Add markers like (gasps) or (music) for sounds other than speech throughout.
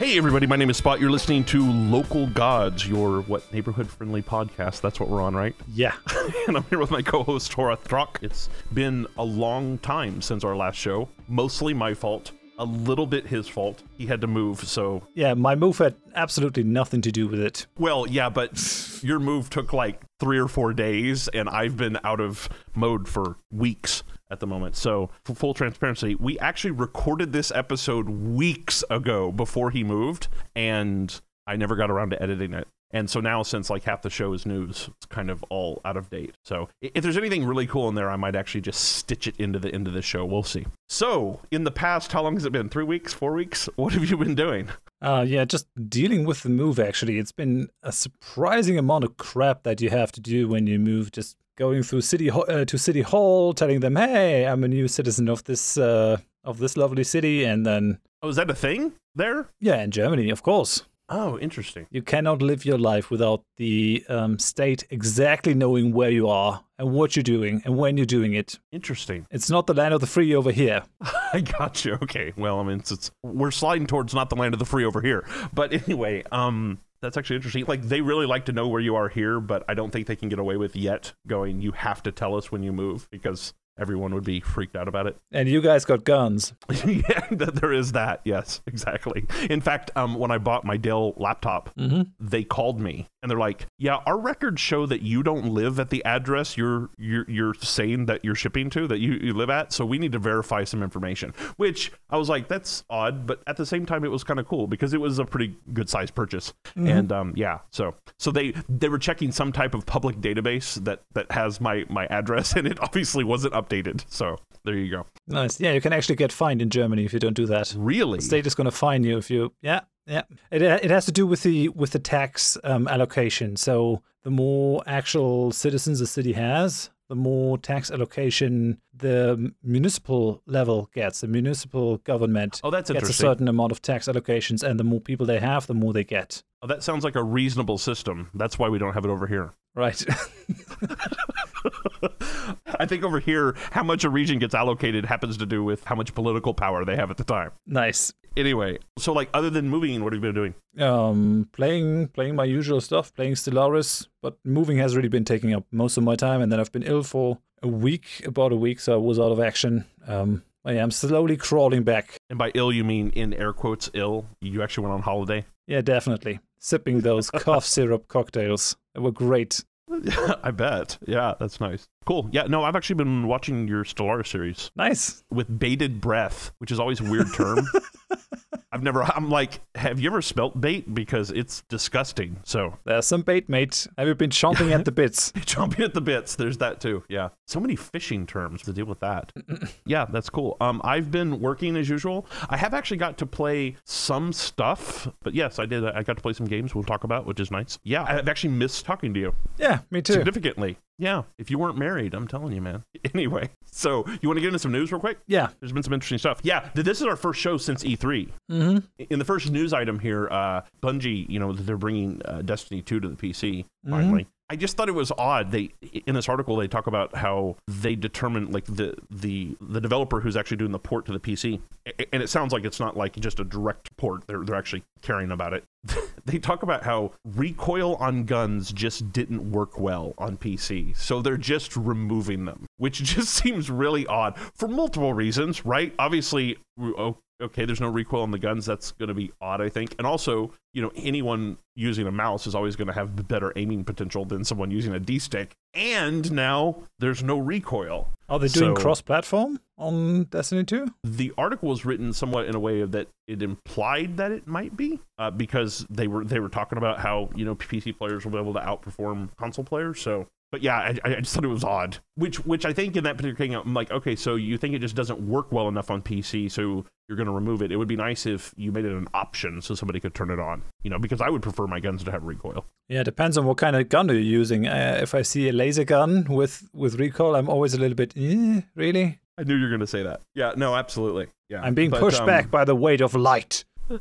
Hey, everybody, my name is Spot. You're listening to Local Gods, your what neighborhood friendly podcast. That's what we're on, right? Yeah. (laughs) and I'm here with my co host, Horath Drak. It's been a long time since our last show. Mostly my fault, a little bit his fault. He had to move, so. Yeah, my move had absolutely nothing to do with it. Well, yeah, but your move took like three or four days, and I've been out of mode for weeks at the moment. So, for full transparency, we actually recorded this episode weeks ago before he moved, and I never got around to editing it. And so now, since like half the show is news, it's kind of all out of date. So if there's anything really cool in there, I might actually just stitch it into the end of the show. We'll see. So in the past, how long has it been? Three weeks? Four weeks? (laughs) What have you been doing? Uh, yeah, just dealing with the move, actually. It's been a surprising amount of crap that you have to do when you move. Just going through city uh, to city hall, telling them, "Hey, I'm a new citizen of this uh, of this lovely city," and then Oh, is that a thing there? yeah, in Germany, of course, Oh, interesting. you cannot live your life without the um, state exactly knowing where you are and what you're doing and when you're doing it. Interesting. It's not the land of the free over here. (laughs) I got you. Okay. Well, I mean, it's, it's we're sliding towards not the land of the free over here. But anyway, um, that's actually interesting. Like they really like to know where you are here, but I don't think they can get away with yet going. You have to tell us when you move because everyone would be freaked out about it. (laughs) And you guys got guns. yeah, there is that. Yes, exactly. In fact, um, when I bought my Dell laptop, they called me and they're like, "Yeah, our records show that you don't live at the address you're you're you're saying that you're shipping to that you, you live at, so we need to verify some information." Which I was like, "That's odd," but at the same time, it was kind of cool because it was a pretty good sized purchase. And um, yeah, so so they they were checking some type of public database that that has my my address, (laughs) and it obviously wasn't updated. So there you go. Nice. Yeah, you can actually get fined in Germany if you don't do that. Really? The state is going to fine you if you. Yeah, yeah. It it has to do with the with the tax um, allocation. So the more actual citizens a city has, the more tax allocation the municipal level gets. The municipal government Oh, that's gets a certain amount of tax allocations, and the more people they have, the more they get. Oh, that sounds like a reasonable system. That's why we don't have it over here. Right. (laughs) I think over here, how much a region gets allocated happens to do with how much political power they have at the time. nice. Anyway, so like other than moving, what have you been doing? Um, playing playing my usual stuff, playing Stellaris, but moving has really been taking up most of my time, and then I've been ill for a week, about a week, so I was out of action. Um, I am slowly crawling back. And by ill, you mean in air quotes ill. You actually went on holiday. Yeah, definitely sipping those (laughs) cough syrup cocktails. They were great. (laughs) I bet. Yeah, that's nice. Cool. Yeah, no, I've actually been watching your Stellaris series Nice. with bated breath, which is always a weird term. (laughs) I've never. I'm like, have you ever smelt bait? Because it's disgusting. So There's some bait, mate. Have you been chomping at the bits? (laughs) Chomping at the bits. There's that too. Yeah. So many fishing terms to deal with that. (clears throat) yeah, that's cool. Um, I've been working as usual. I have actually got to play some stuff, but yes, I did. I got to play some games we'll talk about, which is nice. Yeah, I've actually missed talking to you Yeah, me too. significantly. Yeah. If you weren't married, I'm telling you, man. (laughs) Anyway, so you want to get into some news real quick? Yeah. There's been some interesting stuff. Yeah, th- this is our first show since E3. Mm-hmm. In the first news item here, uh, Bungie, you know, they're bringing uh, Destiny 2 to the PC finally. I just thought it was odd. They in this article they talk about how they determine like the the the developer who's actually doing the port to the PC, and it sounds like it's not like just a direct port. They're they're actually caring about it. (laughs) they talk about how recoil on guns just didn't work well on PC, so they're just removing them, which (laughs) just seems really odd for multiple reasons. Right? Obviously, oh, okay, there's no recoil on the guns. That's going to be odd, I think. And also, you know, anyone using a mouse is always going to have better aiming potential than someone using a D stick. And now there's no recoil. Are they doing So- cross platform on Destiny 2? The article was written somewhat in a way that it implied that it might be, uh, because they were they were talking about how you know PC players will be able to outperform console players. So, but yeah, I, I just thought it was odd. Which which I think in that particular thing, I'm like, okay, so you think it just doesn't work well enough on PC, so you're going to remove it. It would be nice if you made it an option so somebody could turn it on. You know, because I would prefer my guns to have recoil. Yeah, depends on what kind of gun you're using. Uh, if I see a laser gun with with recoil, I'm always a little bit, eh, really? I knew you were going to say that. Yeah, no, absolutely. Yeah, I'm being But, pushed um, back by the weight of light. (laughs)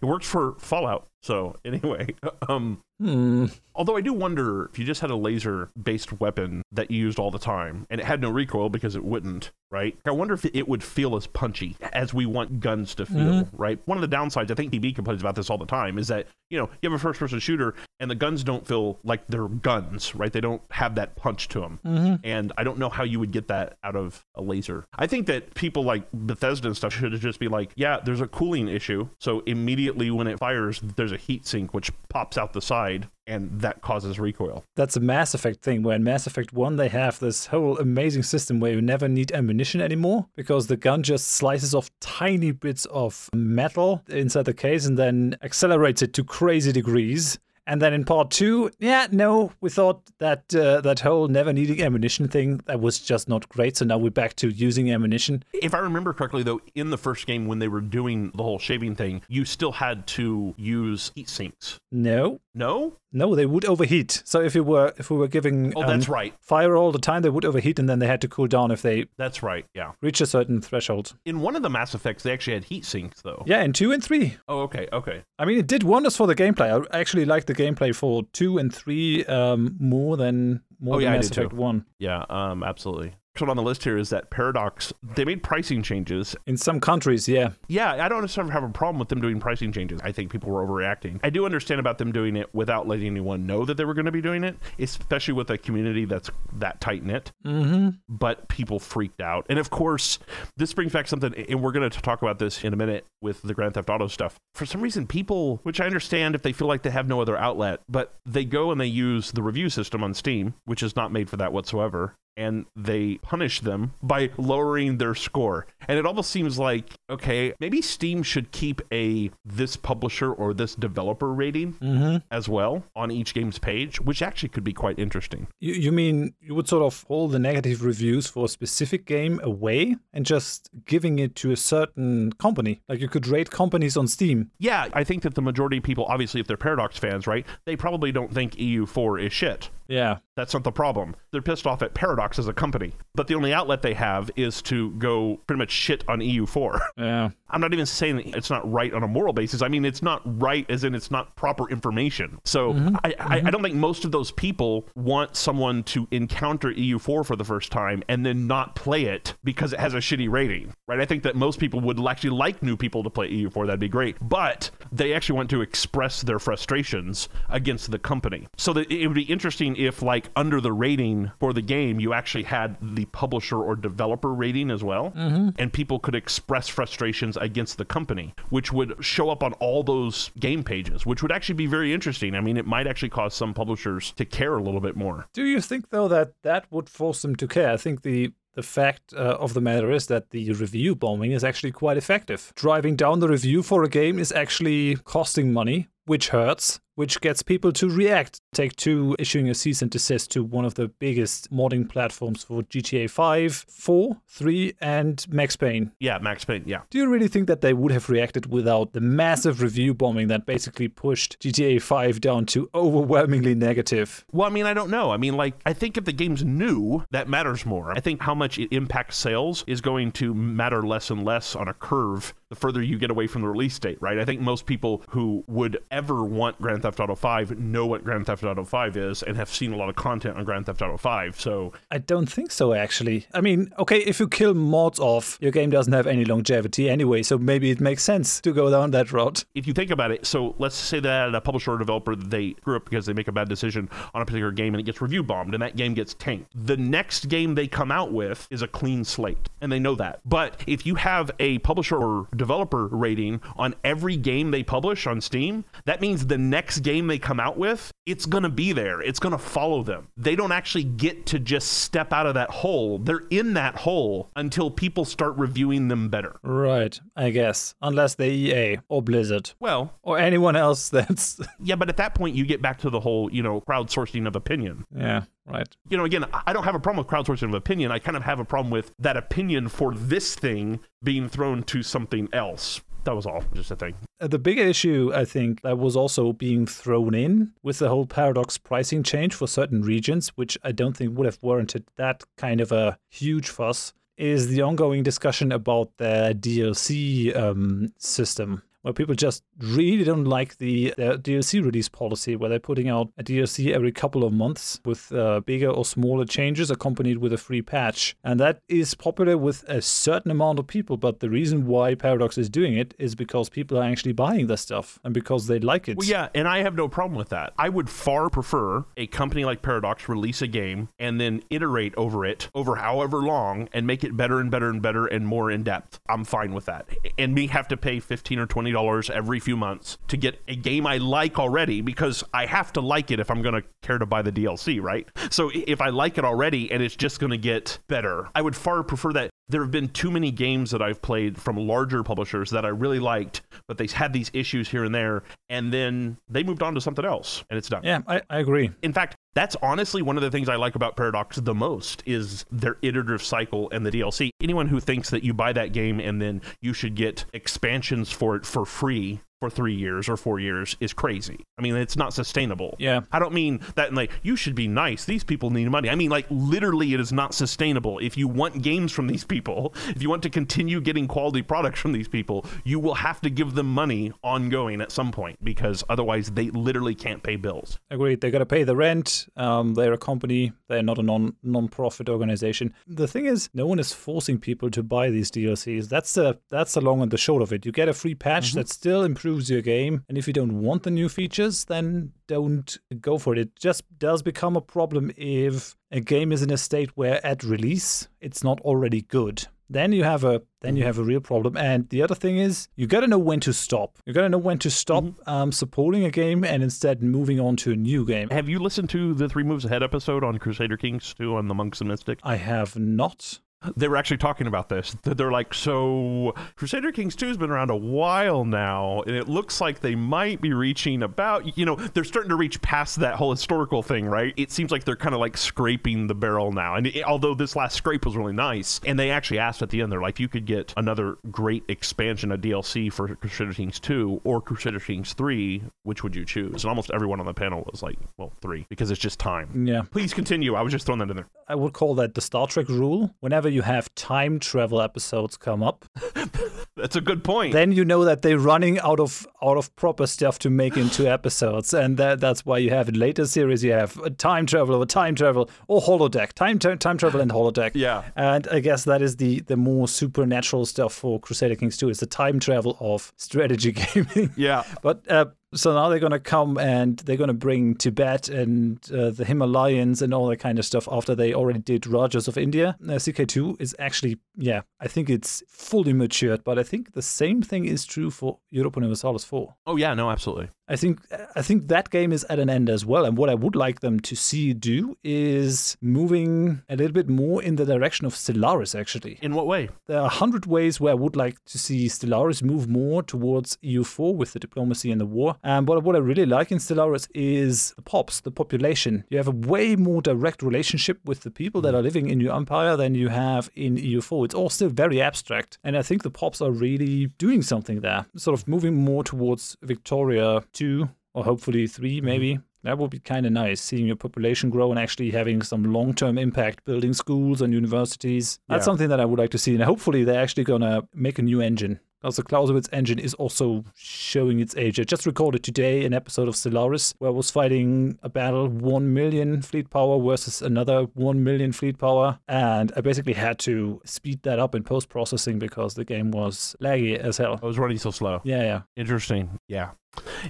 It works for Fallout, So anyway, (laughs) um, Hmm. although I do wonder if you just had a laser-based weapon that you used all the time and it had no recoil because it wouldn't, right? I wonder if it would feel as punchy as we want guns to feel, right? One of the downsides, I think TB complains about this all the time, is that you know you have a first-person shooter and the guns don't feel like they're guns, right? They don't have that punch to them, and I don't know how you would get that out of a laser. I think that people like Bethesda and stuff should just be like, yeah, there's a cooling issue, so immediately when it fires, there's a heat sink which pops out the side, and that causes recoil. That's a Mass Effect thing, where in Mass Effect 1 they have this whole amazing system where you never need ammunition anymore because the gun just slices off tiny bits of metal inside the case and then accelerates it to crazy degrees. And then in part two, yeah, no, we thought that uh, that whole never needing ammunition thing that was just not great. So now we're back to using ammunition. If I remember correctly, though, in the first game when they were doing the whole shaving thing, you still had to use heat sinks. No, No? no, they would overheat. So if you were if we were giving Oh, um, that's right. fire all the time, they would overheat, and then they had to cool down if they That's right. Yeah. reach a certain threshold. In one of the Mass Effects, they actually had heat sinks, though. Yeah, in two and three. Oh, okay. Okay. I mean, it did wonders for the gameplay. I actually liked the gameplay for two and three um, more than more Oh, than yeah, Mass Effect too. one. Yeah. Um. Absolutely. On the list here is that Paradox. They made pricing changes. In some countries, yeah. Yeah, I don't necessarily have a problem with them doing pricing changes. I think people were overreacting. I do understand about them doing it without letting anyone know that they were going to be doing it, especially with a community that's that tight knit. Mm-hmm. but people freaked out. And of course, this brings back something, and we're going to talk about this in a minute with the Grand Theft Auto stuff. For some reason, people, which I understand if they feel like they have no other outlet, but they go and they use the review system on Steam, which is not made for that whatsoever. And they punish them by lowering their score. And it almost seems like, okay, maybe Steam should keep a this publisher or this developer rating Mm-hmm. as well on each game's page, which actually could be quite interesting. You, you mean you would sort of hold the negative reviews for a specific game away and just giving it to a certain company? Like you could rate companies on Steam. Yeah, I think that the majority of people, obviously, if they're Paradox fans, right, they probably don't think EU4 is shit. Yeah. That's not the problem. They're pissed off at Paradox as a company. But the only outlet they have is to go pretty much shit on EU4. (laughs) Yeah. I'm not even saying that it's not right on a moral basis. I mean, it's not right as in it's not proper information. So mm-hmm. I, I, I mm-hmm. don't think most of those people want someone to encounter EU4 for the first time and then not play it because it has a shitty rating, right? I think that most people would actually like new people to play EU4. That'd be great. But they actually want to express their frustrations against the company. So that it would be interesting if, like, under the rating for the game, you actually had the publisher or developer rating as well, and people could express frustrations against the company, which would show up on all those game pages, which would actually be very interesting. I mean, it might actually cause some publishers to care a little bit more. Do you think though that that would force them to care? I think the the fact uh, of the matter is that the review bombing is actually quite effective. Driving down the review for a game is actually costing money, which hurts, which gets people to react. Take two issuing a cease and desist to one of the biggest modding platforms for GTA 5, 4, 3, and Max Payne. Yeah, Max Payne. Yeah. Do you really think that they would have reacted without the massive review bombing that basically pushed GTA 5 down to overwhelmingly negative? Well, I mean, I don't know. I mean, like, I think if the game's new, that matters more. I think how much it impacts sales is going to matter less and less on a curve the further you get away from the release date, right? I think most people who would ever want Grand Theft Auto 5 know what Grand Theft Auto 5 is and have seen a lot of content on Grand Theft Auto 5. So, I don't think so, actually. I mean, okay, if you kill mods off, your game doesn't have any longevity anyway, so maybe it makes sense to go down that route. if you think about it, so let's say that a publisher or developer they screw up because they make a bad decision on a particular game and it gets review bombed and that game gets tanked. The next game they come out with is a clean slate, and they know that. But if you have a publisher or developer rating on every game they publish on Steam, that means the next game they come out with, it's going to be there. It's going to follow them. They don't actually get to just step out of that hole. They're in that hole until people start reviewing them better. Right, I guess. Unless they EA or Blizzard Well, or anyone else (laughs) that's. Yeah, but at that point, you get back to the whole, you know, crowdsourcing of opinion. yeah, right. You know, again, I don't have a problem with crowdsourcing of opinion. I kind of have a problem with that opinion for this thing being thrown to something else. That was all, just a thing. Uh, The bigger issue, I think, that was also being thrown in with the whole paradox pricing change for certain regions, which I don't think would have warranted that kind of a huge fuss, is the ongoing discussion about the DLC um, system. Where people just really don't like the, the DLC release policy, where they're putting out a DLC every couple of months with uh, bigger or smaller changes accompanied with a free patch. And that is popular with a certain amount of people, but the reason why Paradox is doing it is because people are actually buying the stuff and because they like it. Well, yeah, and I have no problem with that. I would far prefer a company like Paradox release a game and then iterate over it over however long and make it better and better and better and more in depth. I'm fine with that. And me have to pay 15 or 20 dollars every few months to get a game I like already because I have to like it if I'm going to care to buy the DLC, right? So if I like it already and it's just going to get better, I would far prefer that there have been too many games that I've played from larger publishers that I really liked, but they had these issues here and there, and then they moved on to something else, and it's done. Yeah, I, I agree. In fact, that's honestly one of the things I like about Paradox the most is their iterative cycle and the DLC. Anyone who thinks that you buy that game and then you should get expansions for it for free for three years or four years is crazy. I mean, it's not sustainable. Yeah. I don't mean that like, you should be nice. These people need money. I mean, like, literally, it is not sustainable. If you want games from these people, if you want to continue getting quality products from these people, you will have to give them money ongoing at some point because otherwise they literally can't pay bills. Agreed. They got to pay the rent. Um, they're a company. They're not a non non-profit organization. The thing is, no one is forcing people to buy these DLCs. That's the that's the long and the short of it. You get a free patch Mm-hmm. that still improves your game, and if you don't want the new features, then don't go for it. It just does become a problem if a game is in a state where at release it's not already good. Then you have a then you have a real problem. And the other thing is you got to know when to stop. You got to know when to stop um, supporting a game and instead moving on to a new game. Have you listened to the Three Moves Ahead episode on Crusader Kings 2 on the Monks and Mystics? I have not. They were actually talking about this. They're like, so Crusader Kings 2 has been around a while now, and it looks like they might be reaching about, you know, they're starting to reach past that whole historical thing, right? It seems like they're kind of like scraping the barrel now. And it, although this last scrape was really nice, and they actually asked at the end, they're like, you could get another great expansion of DLC for Crusader Kings 2 or Crusader Kings 3, which would you choose? And almost everyone on the panel was like, well, 3, because it's just time. Yeah. Please continue. I was just throwing that in there. I would call that the Star Trek rule. Whenever you have time travel episodes come up, (laughs) That's a good point. then you know that they're running out of out of proper stuff to make into (sighs) episodes, and that that's why you have in later series you have a time travel or time travel or holodeck, time tra- time travel and holodeck. (laughs) Yeah. and I guess that is the the more supernatural stuff for Crusader Kings 2 is the time travel of strategy (laughs) gaming. yeah. But uh, so now they're gonna come and they're gonna bring Tibet and uh, the Himalayas and all that kind of stuff after they already did Rajas of India. Uh, CK2 is actually, yeah, I think it's fully matured, but I think the same thing is true for Europa Universalis 4. Oh yeah, no, absolutely. I think I think that game is at an end as well. And what I would like them to see do is moving a little bit more in the direction of Stellaris. Actually, In what way? there are a hundred ways where I would like to see Stellaris move more towards EU4 with the diplomacy and the war. Um, but what I really like in Stellaris is the pops, the population. You have a way more direct relationship with the people that are living in your empire than you have in EU4. It's all still very abstract. And I think the pops are really doing something there, sort of moving more towards Victoria 2 or hopefully 3 maybe. That would be kind of nice, seeing your population grow and actually having some long term impact, building schools and universities. That's Yeah. something that I would like to see. And hopefully, they're actually going to make a new engine. The Clausewitz engine is also showing its age. I just recorded today an episode of Stellaris where I was fighting a battle 1 million fleet power versus another 1 million fleet power. And I basically had to speed that up in post processing because the game was laggy as hell. I was running so slow. Yeah, yeah. Interesting. Yeah.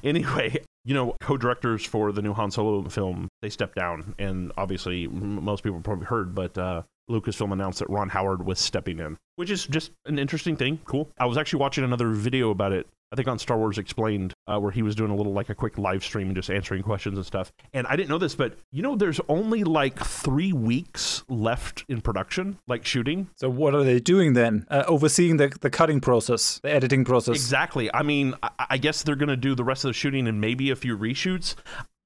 Anyway, you know, co-directors for the new Han Solo film they stepped down, and obviously most people probably heard, but uh, Lucasfilm announced that Ron Howard was stepping in, which is just an interesting thing. Cool. I was actually watching another video about it. I think on Star Wars Explained, uh, where he was doing a little like a quick live stream and just answering questions and stuff. And I didn't know this, but you know, there's only like three weeks left in production, like shooting. So what are they doing then? Uh, overseeing the, the cutting process, the editing process. Exactly. I mean, I, I guess they're going to do the rest of the shooting and maybe a few reshoots.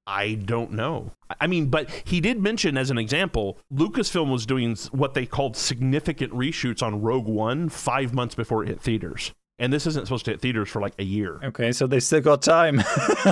I don't know. I mean, but he did mention as an example, Lucasfilm was doing what they called significant reshoots on Rogue One five months before it hit theaters. And this isn't supposed to hit theaters for like a year. Okay, so they still got time.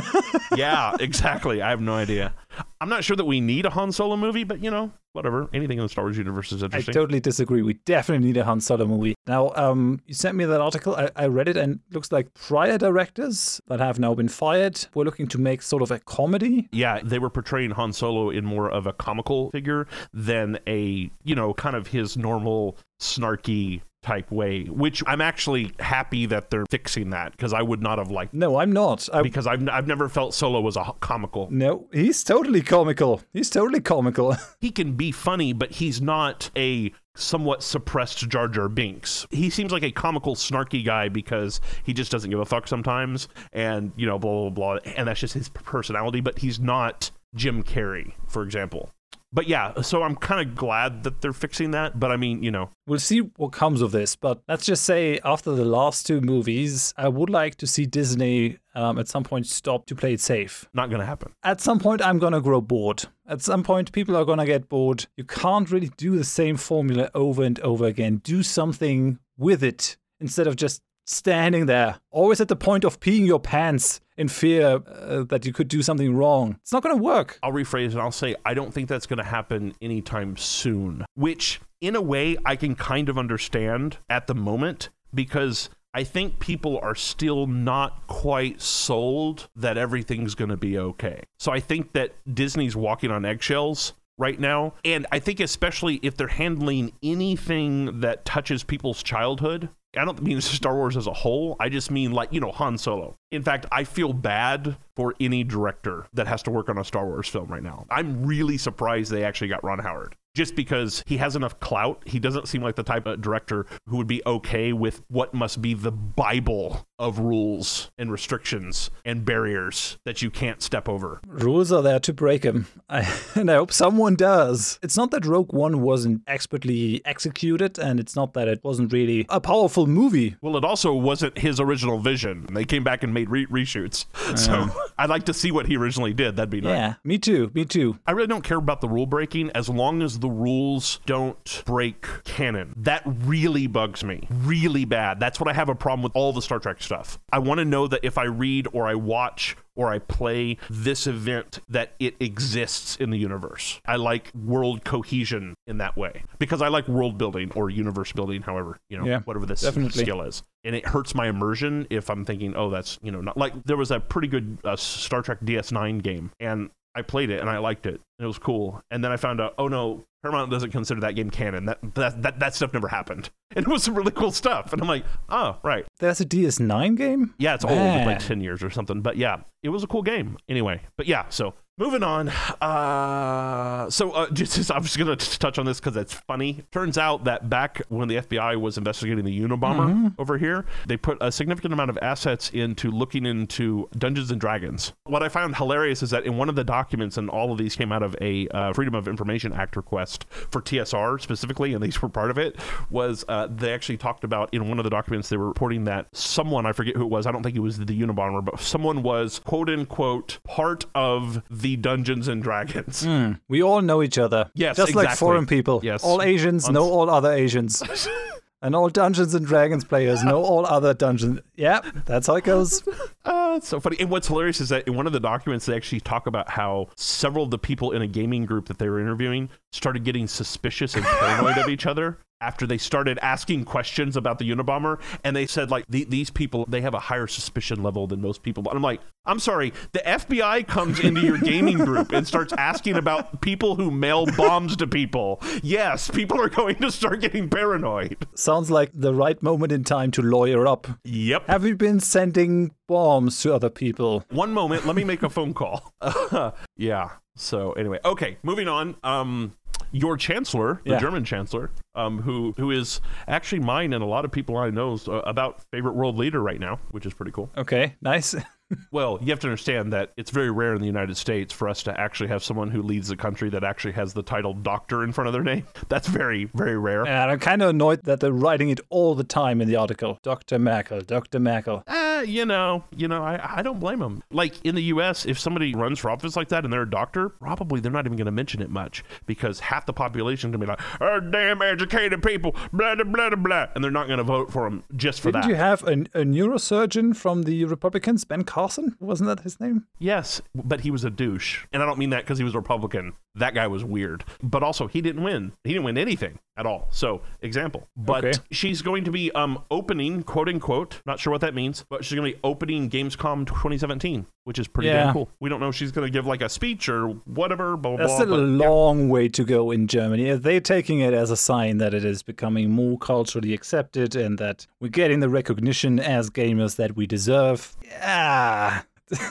(laughs) yeah, exactly. I have no idea. I'm not sure that we need a Han Solo movie, but you know, whatever. Anything in the Star Wars universe is interesting. I totally disagree. We definitely need a Han Solo movie. Now, um, you sent me that article. I, I read it, and it looks like prior directors that have now been fired were looking to make sort of a comedy. Yeah, they were portraying Han Solo in more of a comical figure than a, you know, kind of his normal snarky type way, which I'm actually happy that they're fixing that because I would not have liked No, I'm not. I, because I've, I've never felt Solo was a comical. no, he's totally comical. He's totally comical. (laughs) He can be funny, but he's not a somewhat suppressed Jar Jar Binks. He seems like a comical, snarky guy because he just doesn't give a fuck sometimes, and you know, blah blah blah, and that's just his personality. But he's not Jim Carrey, for example. But yeah, so I'm kind of glad that they're fixing that. But I mean, you know, we'll see what comes of this. But let's just say, after the last two movies, I would like to see Disney um, at some point stop to play it safe. not gonna happen. At some point, I'm gonna grow bored. At some point, people are gonna get bored. You can't really do the same formula over and over again. Do something with it instead of just standing there, always at the point of peeing your pants in fear uh, that you could do something wrong. It's not gonna work. I'll rephrase and I'll say I don't think that's going to happen anytime soon, which in a way I can kind of understand at the moment because I think people are still not quite sold that everything's going to be okay. So I think that Disney's walking on eggshells right now. And I think, especially if they're handling anything that touches people's childhood, I don't mean (laughs) Star Wars as a whole. I just mean like, you know, Han Solo. In fact, I feel bad for any director that has to work on a Star Wars film right now. I'm really surprised they actually got Ron Howard. Just because he has enough clout, he doesn't seem like the type of director who would be okay with what must be the Bible of rules and restrictions and barriers that you can't step over. Rules are there to break them, (laughs) I, and I hope someone does. It's not that Rogue One wasn't expertly executed, and it's not that it wasn't really a powerful movie. Well, it also wasn't his original vision. They came back and made re- reshoots. (laughs) So I'd like to see what he originally did. That'd be nice. Yeah, me too, me too. I really don't care about the rule breaking as long as the rules don't break canon. That really bugs me. Really bad. That's what I have a problem with all the Star Trek stuff. I want to know that if I read or I watch or I play this event that it exists in the universe. I like world cohesion in that way because I like world building or universe building, however, you know, Yeah, whatever this definitely. skill is. And it hurts my immersion if I'm thinking, oh, that's, you know, not like there was a pretty good uh, Star Trek DS9 game and I played it and I liked it. And it was cool. And then I found out, oh no, Paramount doesn't consider that game canon. That that that, that stuff never happened. (laughs) And it was some really cool stuff. And I'm like, oh, right. That's a DS9 game? Yeah, it's old, like 10 years or something. But yeah, it was a cool game. Anyway, but yeah, so moving on. Uh, so uh, (laughs) just, I'm just going to touch on this because it's funny. Turns out that back when the FBI was investigating the Unabomber over here, they put a significant amount of assets into looking into Dungeons and Dragons. What I found hilarious is that in one of the documents, and all of these came out of a uh, Freedom of Information Act request for TSR specifically, and these were part of it, was uh, they actually talked about in one of the documents they were reporting that someone, I forget who it was, I don't think it was the Unabomber, but someone was quote unquote part of the Dungeons and Dragons. Hmm. We all know each other. Yes, Just like foreign people. Yes. All Asians On- know all other Asians. (laughs) and all Dungeons and Dragons players know all other Dungeons. Yeah, that's how it goes. (laughs) Uh, it's so funny. And what's hilarious is that in one of the documents, they actually talk about how several of the people in a gaming group that they were interviewing started getting suspicious and paranoid of each other after they started asking questions about the Unabomber. And they said, like, the, these people, they have a higher suspicion level than most people. And I'm like, I'm sorry, the FBI comes into your gaming group and starts asking about people who mail bombs to people. Yes, people are going to start getting paranoid. Sounds like the right moment in time to lawyer up. Yep. Have you been sending bombs to other people? one moment let me make a phone call (laughs) yeah so anyway okay moving on um your chancellor the Yeah. german chancellor um who who is actually mine and a lot of people i know's uh, about favorite world leader right now which is pretty cool Okay, nice. (laughs) well you have to understand that it's very rare in the united states for us to actually have someone who leads the country that actually has the title doctor in front of their name (laughs) that's very very rare And I'm kind of annoyed that they're writing it all the time in the article. Dr. Merkel, Dr. Merkel. Uh, eh, you know, you know, I, I don't blame them. Like in the U.S., if somebody runs for office like that and they're a doctor, probably they're not even going to mention it much because half the population is going to be like, "Oh, damn educated people, blah blah blah blah," and they're not going to vote for them just for that. Didn't that. you have a, a neurosurgeon from the Republicans, Ben Carson? Wasn't that his name? Yes, but he was a douche. And I don't mean that because he was a Republican. That guy was weird. But also, he didn't win. He didn't win anything at all. So, example. But Okay. she's going to be um opening, quote unquote, not sure what that means, but she's going to be opening Gamescom 2017, which is pretty Yeah. damn cool. We don't know if she's going to give like a speech or whatever, blah, blah, There's blah. still a but- long way to go in Germany. Are They're taking it as a sign that it is becoming more culturally accepted and that we're getting the recognition as gamers that we deserve. Yeah. (laughs)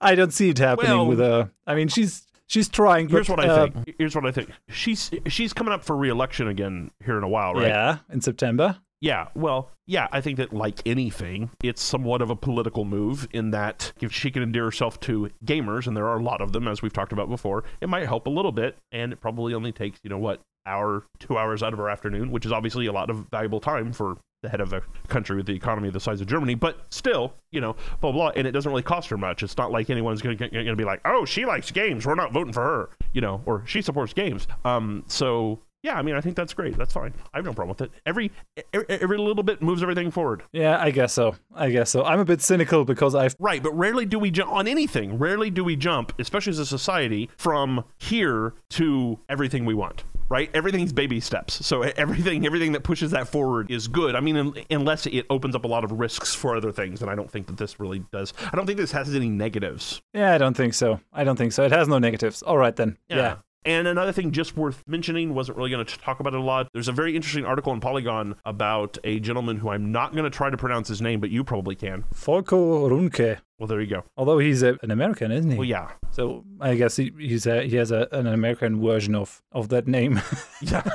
I don't see it happening Well- with her. I mean, she's she's trying. Here's what I uh, think. Here's what I think. She's she's coming up for re-election again here in a while, right? Yeah, in September. Yeah, well, yeah, I think that like anything, it's somewhat of a political move in that if she can endear herself to gamers, and there are a lot of them, as we've talked about before, it might help a little bit, and it probably only takes, you know, what, hour, two hours out of her afternoon, which is obviously a lot of valuable time for the head of a country with the economy the size of Germany, but still, you know, blah blah, and it doesn't really cost her much. It's not like anyone's going to be like, oh, she likes games, we're not voting for her, you know, or she supports games. Um, so yeah, I mean, I think that's great. That's fine. I have no problem with it. Every every, little bit moves everything forward. Yeah, I guess so. I guess so. I'm a bit cynical because I've Right, but rarely do we jump on anything. Rarely do we jump, especially as a society, from here to everything we want. Right, everything's baby steps. So everything, everything that pushes that forward is good. I mean, un- unless it opens up a lot of risks for other things, and I don't think that this really does. I don't think this has any negatives. yeah, I don't think so. I don't think so. It has no negatives. All right then. yeah. And another thing just worth mentioning, wasn't really going to talk about it a lot. There's a very interesting article in Polygon about a gentleman who I'm not going to try to pronounce his name, but you probably can. Volko Ruhnke. Well, there you go. Although he's a, an American, isn't he? Well, yeah. So I guess he, he's a, he has a, an American version of, of that name. (laughs) Yeah.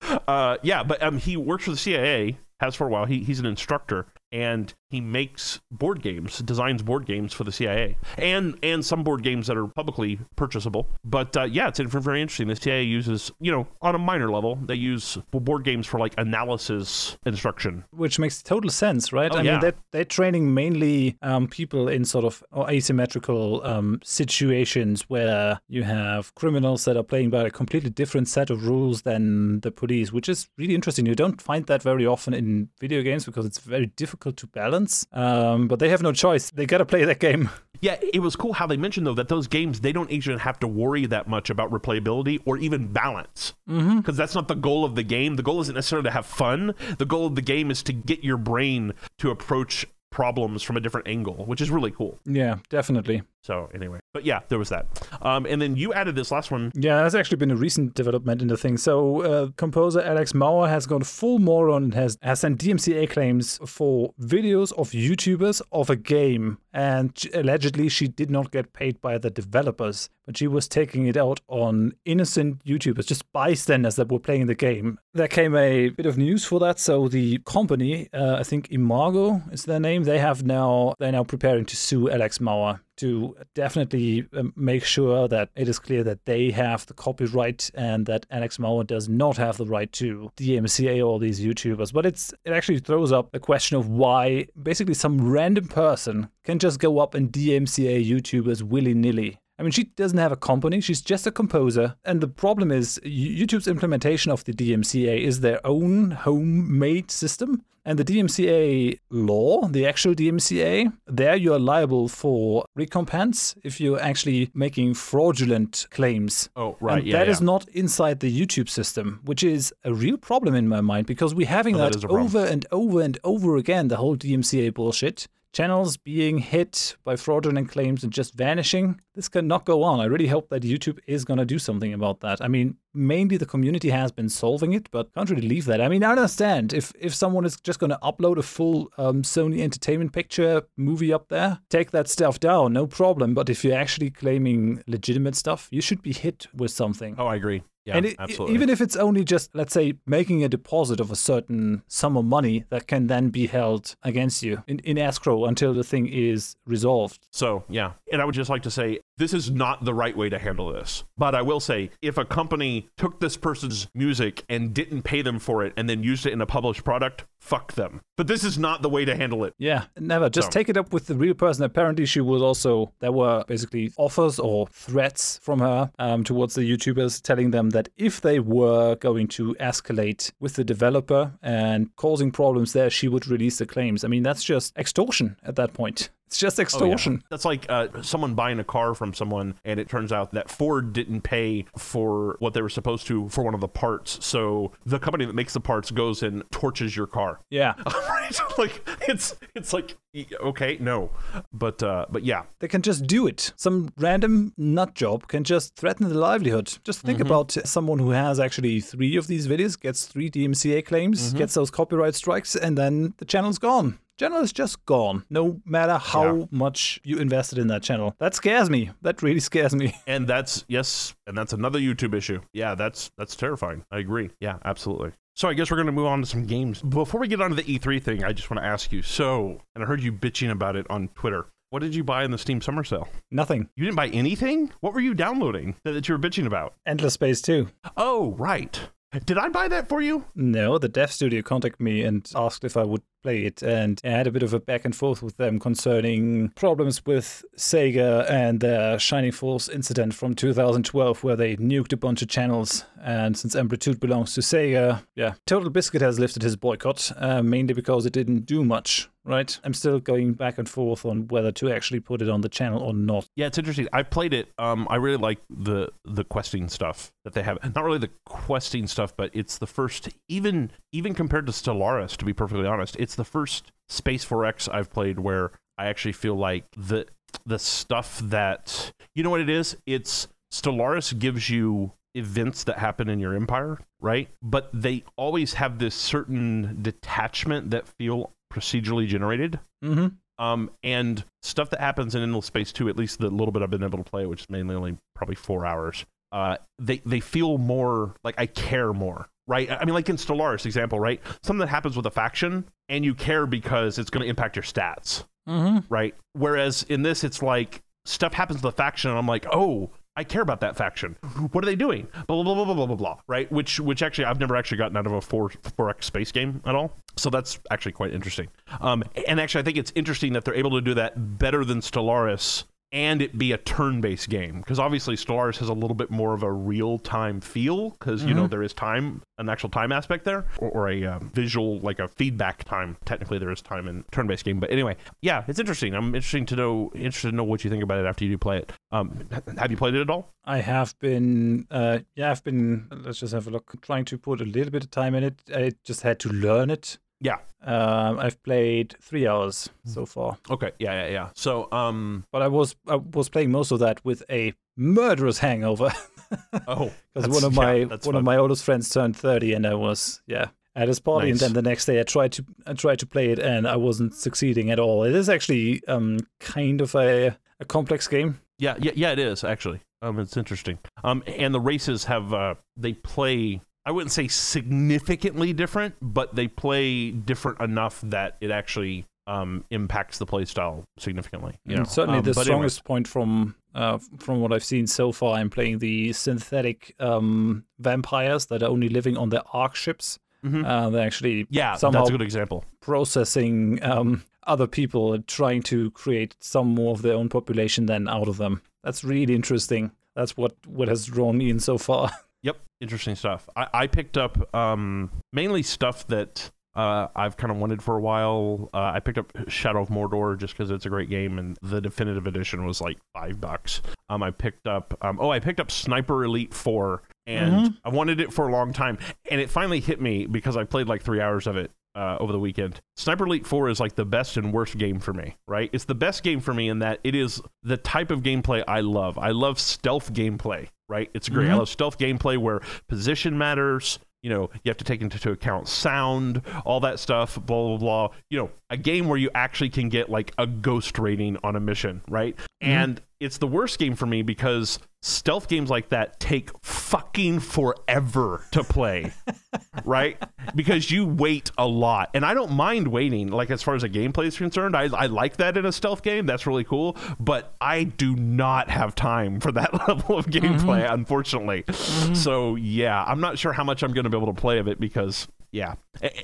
(laughs) uh, yeah, but um, he works for the CIA, has for a while. He, he's an instructor, and he makes board games, designs board games for the CIA, and and some board games that are publicly purchasable. But uh, yeah, it's very interesting. The CIA uses, you know, on a minor level, they use board games for like analysis instruction. which makes total sense, right? Oh, I yeah. mean, they're, they're training mainly um, people in sort of asymmetrical um, situations where you have criminals that are playing by a completely different set of rules than the police, which is really interesting. You don't find that very often in video games because it's very difficult to balance. Um, but they have no choice; they got to play that game. (laughs) Yeah, it was cool how they mentioned though that those games they don't even have to worry that much about replayability or even balance because that's not the goal of the game. The goal isn't necessarily to have fun. The goal of the game is to get your brain to approach problems from a different angle, which is really cool. Yeah, definitely. So anyway, but yeah, there was that. Um, and then you added this last one. Yeah, that's actually been a recent development in the thing. So, uh, composer Alex Mauer has gone full moron and has, has sent DMCA claims for videos of YouTubers of a game. And allegedly, she did not get paid by the developers, but she was taking it out on innocent YouTubers, just bystanders that were playing the game. There came a bit of news for that. So, the company, uh, I think Imago is their name, they have now, they're now preparing to sue Alex Mauer to definitely um, make sure that it is clear that they have the copyright and that Alex Mauer does not have the right to DMCA all these YouTubers. But it's it actually throws up a question of why basically some random person can just go up and DMCA YouTubers willy nilly. I mean, she doesn't have a company. She's just a composer. And the problem is, YouTube's implementation of the DMCA is their own homemade system. And the DMCA law, the actual DMCA, there you're liable for recompense if you're actually making fraudulent claims. Oh, right, And yeah, that yeah. is not inside the YouTube system, which is a real problem in my mind because we're having Oh, that that, is a problem. over and over and over again, the whole DMCA bullshit. Channels being hit by fraudulent claims and just vanishing. This cannot go on. I really hope that YouTube is going to do something about that. I mean, mainly the community has been solving it, but can't really leave that. I mean, I understand if if someone is just going to upload a full um, Sony Entertainment Picture movie up there, take that stuff down, no problem. But if you're actually claiming legitimate stuff, you should be hit with something. Oh, I agree. Yeah, and it, absolutely. even if it's only just, let's say, making a deposit of a certain sum of money that can then be held against you in, in escrow until the thing is resolved. So, yeah. And I would just like to say this is not the right way to handle this. But I will say, if a company took this person's music and didn't pay them for it and then used it in a published product, fuck them. But this is not the way to handle it. Yeah, never. Just So- take it up with the real person. Apparently, she was also, there were basically offers or threats from her um, towards the YouTubers telling them that if they were going to escalate with the developer and causing problems there, she would release the claims. I mean, that's just extortion at that point. It's just Oh, yeah. extortion. That's like uh, someone buying a car from someone, and it turns out that Ford didn't pay for what they were supposed to for one of the parts. So the company that makes the parts goes and torches your car. Yeah. (laughs) right? Like it's it's like okay, no, but uh, but yeah, They can just do it. Some random nut job can just threaten the livelihood. Just think about someone who has actually three of these videos, gets three DMCA claims, gets those copyright strikes, and then the channel's gone. Channel is just gone, no matter how Yeah. much you invested in that channel. That scares me. That really scares me. (laughs) and that's yes, and that's another YouTube issue. Yeah, that's that's terrifying. I agree. Yeah, absolutely. So I guess we're going to move on to some games. Before we get on to the E3 thing, I just want to ask you. So, and I heard you bitching about it on Twitter. What did you buy in the Steam Summer Sale? Nothing. You didn't buy anything? What were you downloading that, that you were bitching about? Endless Space 2. Oh, right. Did I buy that for you? No, the dev studio contacted me and asked if I would play it, and I had a bit of a back and forth with them concerning problems with Sega and the Shining Force incident from 2012, where they nuked a bunch of channels. And since Amplitude belongs to Sega, yeah, Total Biscuit has lifted his boycott, uh, mainly because it didn't do much. Right, I'm still going back and forth on whether to actually put it on the channel or not. Yeah, it's interesting. I played it. Um, I really like the the questing stuff that they have. Not really the questing stuff, but it's the first, even even compared to Stellaris, to be perfectly honest, it's the first Space 4X I've played where I actually feel like the the stuff that you know what it is. It's Stellaris gives you events that happen in your empire, right? But they always have this certain detachment that feel procedurally generated. Mm-hmm. Um, and stuff that happens in Endless Space 2, at least the little bit I've been able to play, which is mainly only probably four hours, uh, they, they feel more like I care more, right? I mean, like in Stellaris example, right? Something that happens with a faction and you care because it's going to impact your stats, Mm-hmm. right? Whereas in this, it's like stuff happens to the faction and I'm like, oh, I care about that faction. What are they doing? Blah blah blah blah blah blah blah. Right? Which which actually I've never actually gotten out of a four four X space game at all. So that's actually quite interesting. Um, and actually I think it's interesting that they're able to do that better than Stellaris and it be a turn-based game because obviously Stellaris has a little bit more of a real-time feel because you know there is time an actual time aspect there or, or a um, visual like a feedback time. Technically there is time in turn-based game but anyway yeah it's interesting. I'm interesting to know interested to know what you think about it after you do play it. Um have you played it at all? I have been, uh, yeah, I've been, let's just have a look, trying to put a little bit of time in it. I just had to learn it. Yeah Um, I've played three hours so far, okay yeah yeah yeah so um but I was I was playing most of that with a murderous hangover (laughs) oh (laughs) because one of (laughs) my that's one fun. of my oldest friends turned thirty, and I was yeah at his party, and then the next day I tried to I tried to play it, and I wasn't succeeding at all. It is actually um kind of a a complex game. Yeah, yeah, yeah. It is actually. Um, it's interesting. Um, and the races have uh, they play. I wouldn't say significantly different, but they play different enough that it actually um impacts the play style significantly. You know? Certainly Um, the but anyway. strongest point from uh, from what I've seen so far in playing the synthetic um, vampires that are only living on their arc ships. Mhm. Uh, they're actually Yeah, somehow that's a good example. processing um, other people and trying to create some more of their own population than out of them. That's really interesting. That's what what has drawn me in so far. (laughs) Yep, interesting stuff. I, I picked up um, mainly stuff that uh, I've kind of wanted for a while. Uh, I picked up Shadow of Mordor just because it's a great game, and the definitive edition was like five bucks. Um, I picked up um, oh, I picked up Sniper Elite Four, and I wanted it for a long time, and it finally hit me because I played like three hours of it. Uh, over the weekend, Sniper Elite 4 is like the best and worst game for me, right? It's the best game for me in that it is the type of gameplay I love. I love stealth gameplay, right? It's great. I love stealth gameplay where position matters. You know, you have to take into account sound, all that stuff, blah, blah, blah. You know, a game where you actually can get like a ghost rating on a mission, right? And it's the worst game for me because stealth games like that take fucking forever to play. (laughs) right? Because you wait a lot. And I don't mind waiting, like as far as a gameplay is concerned. I, I like that in a stealth game. That's really cool. But I do not have time for that (laughs) level of gameplay, mm-hmm. unfortunately. Mm-hmm. So yeah, I'm not sure how much I'm gonna be able to play of it because yeah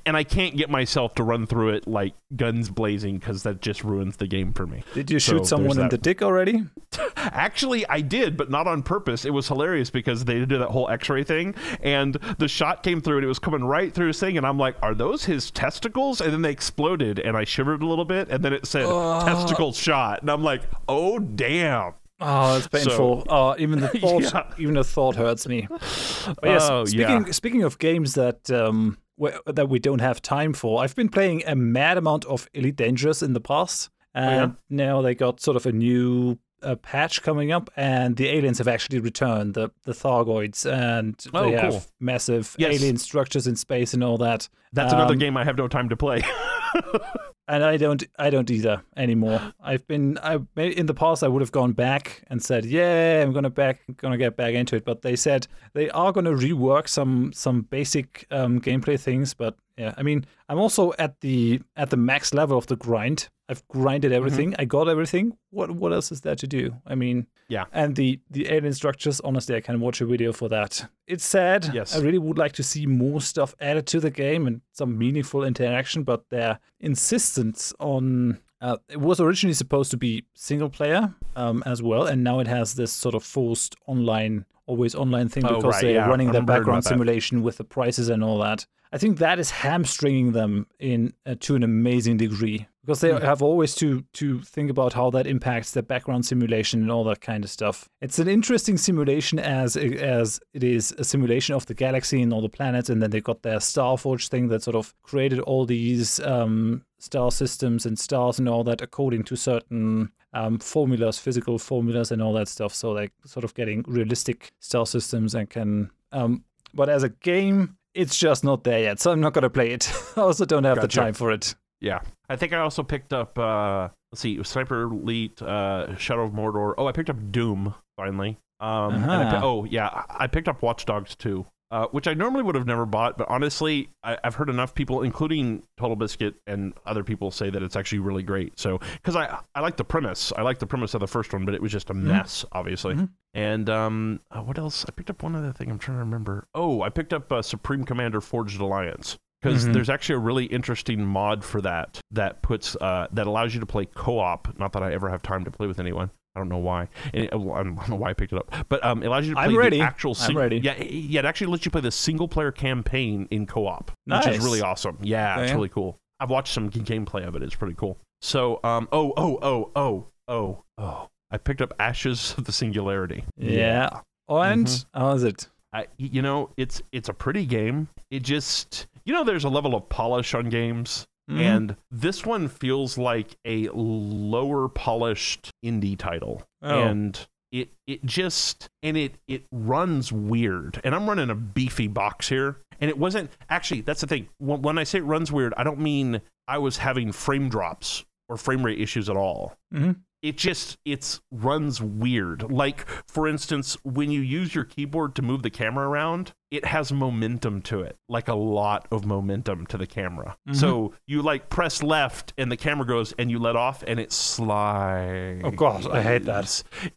and i can't get myself to run through it like guns blazing because that just ruins the game for me did you shoot someone in the dick already (laughs) actually i did but not on purpose it was hilarious because they did that whole x-ray thing and the shot came through and it was coming right through his thing and i'm like are those his testicles and then they exploded and i shivered a little bit and then it said uh, testicle shot and i'm like oh damn Oh, it's painful. So, (laughs) oh, even the thought, yeah. even the thought hurts me. But yes, oh, speaking yeah. speaking of games that um, that we don't have time for. I've been playing a mad amount of Elite Dangerous in the past, and oh, yeah? now they got sort of a new uh, patch coming up, and the aliens have actually returned the the Thargoids, and oh, they cool. have massive yes. alien structures in space and all that. That's um, another game I have no time to play. (laughs) and I don't I don't either anymore. (gasps) I've been I in the past I would have gone back and said, "Yeah, I'm going to back going to get back into it." But they said they are going to rework some some basic um, gameplay things, but yeah, I mean, I'm also at the at the max level of the grind. I've grinded everything. Mm-hmm. I got everything. What what else is there to do? I mean, yeah. And the the alien structures. Honestly, I can watch a video for that. It's sad. Yes. I really would like to see more stuff added to the game and some meaningful interaction. But their insistence on uh, it was originally supposed to be single player um, as well, and now it has this sort of forced online, always online thing oh, because right, they're yeah. running the background simulation with the prices and all that. I think that is hamstringing them in uh, to an amazing degree because they mm. have always to to think about how that impacts the background simulation and all that kind of stuff. It's an interesting simulation as as it is a simulation of the galaxy and all the planets, and then they got their Starforge thing that sort of created all these um, star systems and stars and all that according to certain um, formulas, physical formulas, and all that stuff. So like sort of getting realistic star systems and can. Um, but as a game, it's just not there yet, so I'm not gonna play it. (laughs) I also don't have gotcha. the time for it. Yeah, I think I also picked up. Uh, let's see, Sniper Elite, uh, Shadow of Mordor. Oh, I picked up Doom finally. Um, uh-huh. oh yeah, I picked up Watch Dogs too uh, which I normally would have never bought, but honestly, I, have heard enough people, including Total Biscuit and other people, say that it's actually really great. So, because I I like the premise, I like the premise of the first one, but it was just a mm-hmm. mess, mm-hmm. obviously. Mm-hmm. And um, uh, what else? I picked up one other thing. I'm trying to remember. Oh, I picked up uh, Supreme Commander Forged Alliance because mm-hmm. there's actually a really interesting mod for that that puts uh, that allows you to play co-op. Not that I ever have time to play with anyone, I don't know why. It, I don't (laughs) know why I picked it up, but um, it allows you to play I'm ready. the actual. Sing- I'm ready. Yeah, yeah. It actually lets you play the single player campaign in co-op, nice. which is really awesome. Yeah, it's really cool. I've watched some gameplay of it. It's pretty cool. So, um, oh, oh, oh, oh, oh, oh. I picked up Ashes (laughs) of the Singularity. Yeah. Oh, and mm-hmm. how is it? I, you know, it's it's a pretty game. It just, you know, there's a level of polish on games Mm-hmm. And this one feels like a lower polished indie title. Oh. And it it just and it it runs weird. And I'm running a beefy box here. And it wasn't actually that's the thing. When I say it runs weird, I don't mean I was having frame drops or frame rate issues at all. Mm-hmm it just it's runs weird. Like for instance when you use your keyboard to move the camera around it has momentum to it like a lot of momentum to the camera. Mm-hmm. so you like press left and the camera goes and you let off and it slides. Oh gosh i hate that.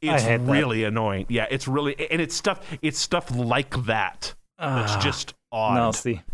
It's hate really that. annoying. Yeah it's really and it's stuff it's stuff like that. It's ah, just odd.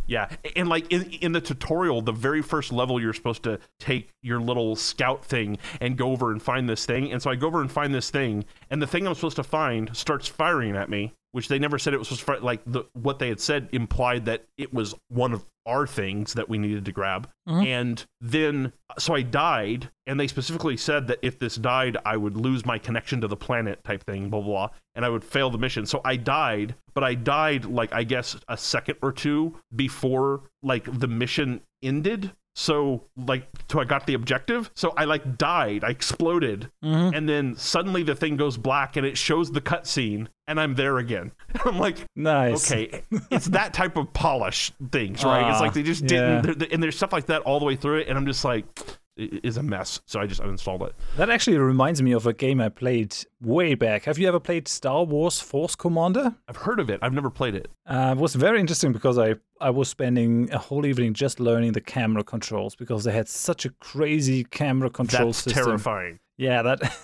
Yeah, and like in in the tutorial, the very first level, you're supposed to take your little scout thing and go over and find this thing. And so I go over and find this thing, and the thing I'm supposed to find starts firing at me, which they never said it was supposed to. Like the what they had said implied that it was one of our things that we needed to grab. Mm-hmm. And then, so I died, and they specifically said that if this died, I would lose my connection to the planet type thing, blah, blah, blah, and I would fail the mission. So I died, but I died like, I guess, a second or two before like the mission ended so like so i got the objective. So i like died. I exploded. Mm-hmm. and then suddenly the thing goes black and it shows the cutscene and i'm there again. (laughs) I'm like nice. okay it's that type of polish things right? Uh, it's like they just didn't yeah. and there's stuff like that all the way through it and i'm just like is a mess. So I just uninstalled it. That actually reminds me of a game I played way back. Have you ever played Star Wars Force Commander? I've heard of it. I've never played it. Uh, it was very interesting because I, I was spending a whole evening just learning the camera controls because they had such a crazy camera control That's system. terrifying. Yeah, that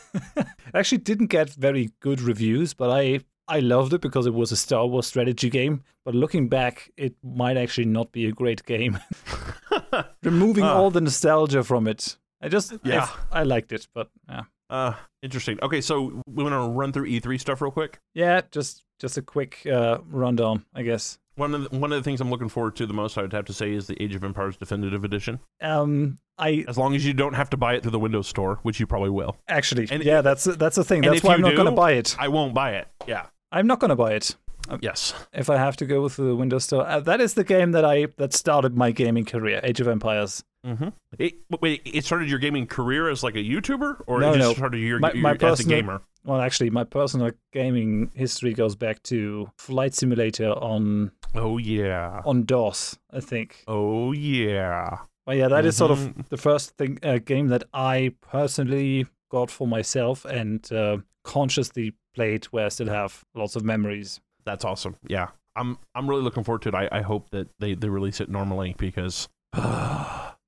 (laughs) actually didn't get very good reviews, but I I loved it because it was a Star Wars strategy game. But looking back, it might actually not be a great game. (laughs) Removing Ah. all the nostalgia from it, I just Yeah. I, I liked it, but yeah, Uh, interesting. Okay, so we want to run through E3 stuff real quick. yeah, just just a quick uh, rundown, I guess. One of the, one of the things I'm looking forward to the most, I would have to say, is the Age of Empires Definitive Edition. Um, I As long as you don't have to buy it through the Windows Store, which you probably will. actually, And- yeah, that's that's the thing. That's why I'm not gonna buy it. I won't buy it. Yeah. I'm not gonna buy it. Yes. if I have to go through the Windows Store. Uh, that is the game that I that started my gaming career, Age of Empires. Mm-hmm. It, wait, it started your gaming career as like a YouTuber, or No, it just no. started your, My- your my as a personal- gamer? Well, actually, my personal gaming history goes back to Flight Simulator on Oh yeah. on DOS, I think. Oh yeah. But yeah, that is sort of Mhm. the first thing uh, game that I personally got for myself and uh, consciously played, where I still have lots of memories. That's awesome. Yeah. I'm I'm really looking forward to it. I, I hope that they, they release it normally because (sighs)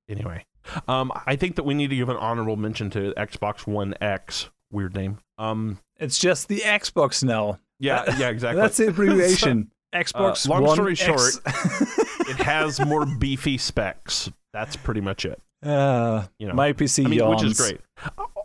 anyway. Um I think that we need to give an honorable mention to Xbox One X. Weird name. Um It's just the Xbox now. yeah, (laughs) yeah, exactly. That's the abbreviation. (laughs) Xbox. long One story X. short, (laughs) it has more beefy specs. That's pretty much it. Uh, You know. my PC I mean, yawns. which is great.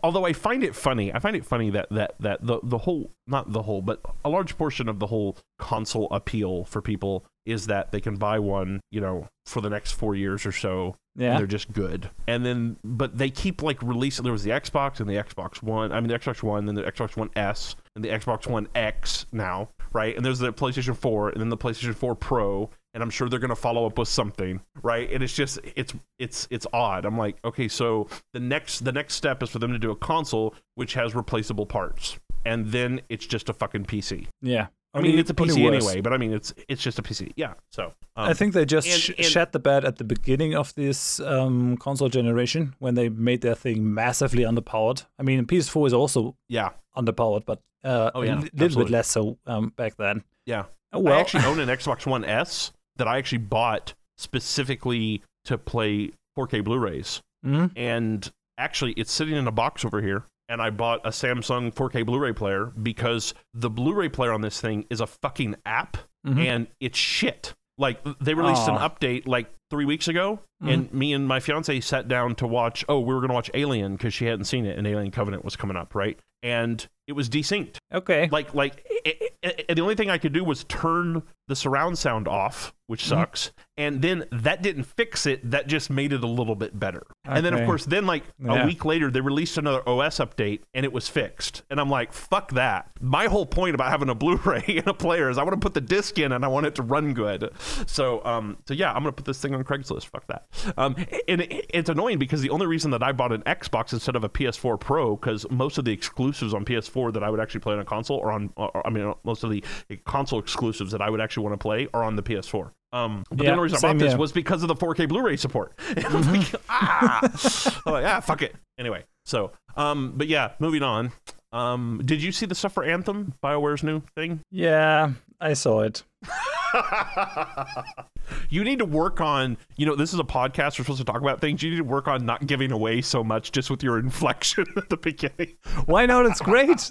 Although I find it funny, I find it funny that that that the the whole not the whole, but a large portion of the whole console appeal for people is that they can buy one, you know, for the next four years or so. and Yeah. they're just good. And then, but they keep like releasing. There was the Xbox and the Xbox One. I mean, the Xbox One, then the Xbox One S, and the Xbox One X now, right? And there's the PlayStation 4, and then the PlayStation 4 Pro. And I'm sure they're gonna follow up with something, right? And it's just it's it's it's odd. I'm like, okay, so the next the next step is for them to do a console which has replaceable parts, and then it's just a fucking PC. Yeah. I mean, it's a PC anyway, but I mean, it's it's just a PC. Yeah. So um, I think they just and- sh- and- shat the bed at the beginning of this um, console generation when they made their thing massively underpowered. I mean, PS4 is also yeah, underpowered, but uh, Oh, yeah, a little absolutely. bit less so um, back then. yeah. Oh, well, I actually own an Xbox One S that I actually bought specifically to play 4K Blu-rays, Mhm. and actually it's sitting in a box over here. And I bought a Samsung 4K Blu-ray player because the Blu-ray player on this thing is a fucking app, Mhm. and it's shit. Like they released an update like three weeks ago, and me and my fiance sat down to watch. Oh, we were gonna watch Alien because she hadn't seen it, and Alien Covenant was coming up, right? And it was desynced okay. like like i i i- the only thing I could do was turn the surround sound off, which Mm-hmm. sucks. And then that didn't fix it. That just made it a little bit better. And then of course, then like Yeah. a week later, they released another OS update, and it was fixed. And I'm like, fuck that. My whole point about having a Blu-ray (laughs) and a player is I want to put the disc in and I want it to run good. So um so yeah, I'm gonna put this thing on Craigslist. Fuck that. Um and it, it's annoying because the only reason that I bought an Xbox instead of a PS4 Pro because most of the exclusives on PS4 that I would actually play on a console or on or, I mean most of the console exclusives that I would actually want to play are on the PS4. Um, but the only reason I bought this was because of the 4K Blu-ray support. (laughs) I'm like, ah, I'm like, ah, fuck it. Anyway, so um, but yeah, moving on. Um, did you see the stuff for Anthem, Bioware's new thing? yeah, I saw it. You need to work on, you know, this is a podcast. We're supposed to talk about things. You need to work on not giving away so much just with your (laughs) inflection at the beginning. Why not? It's great.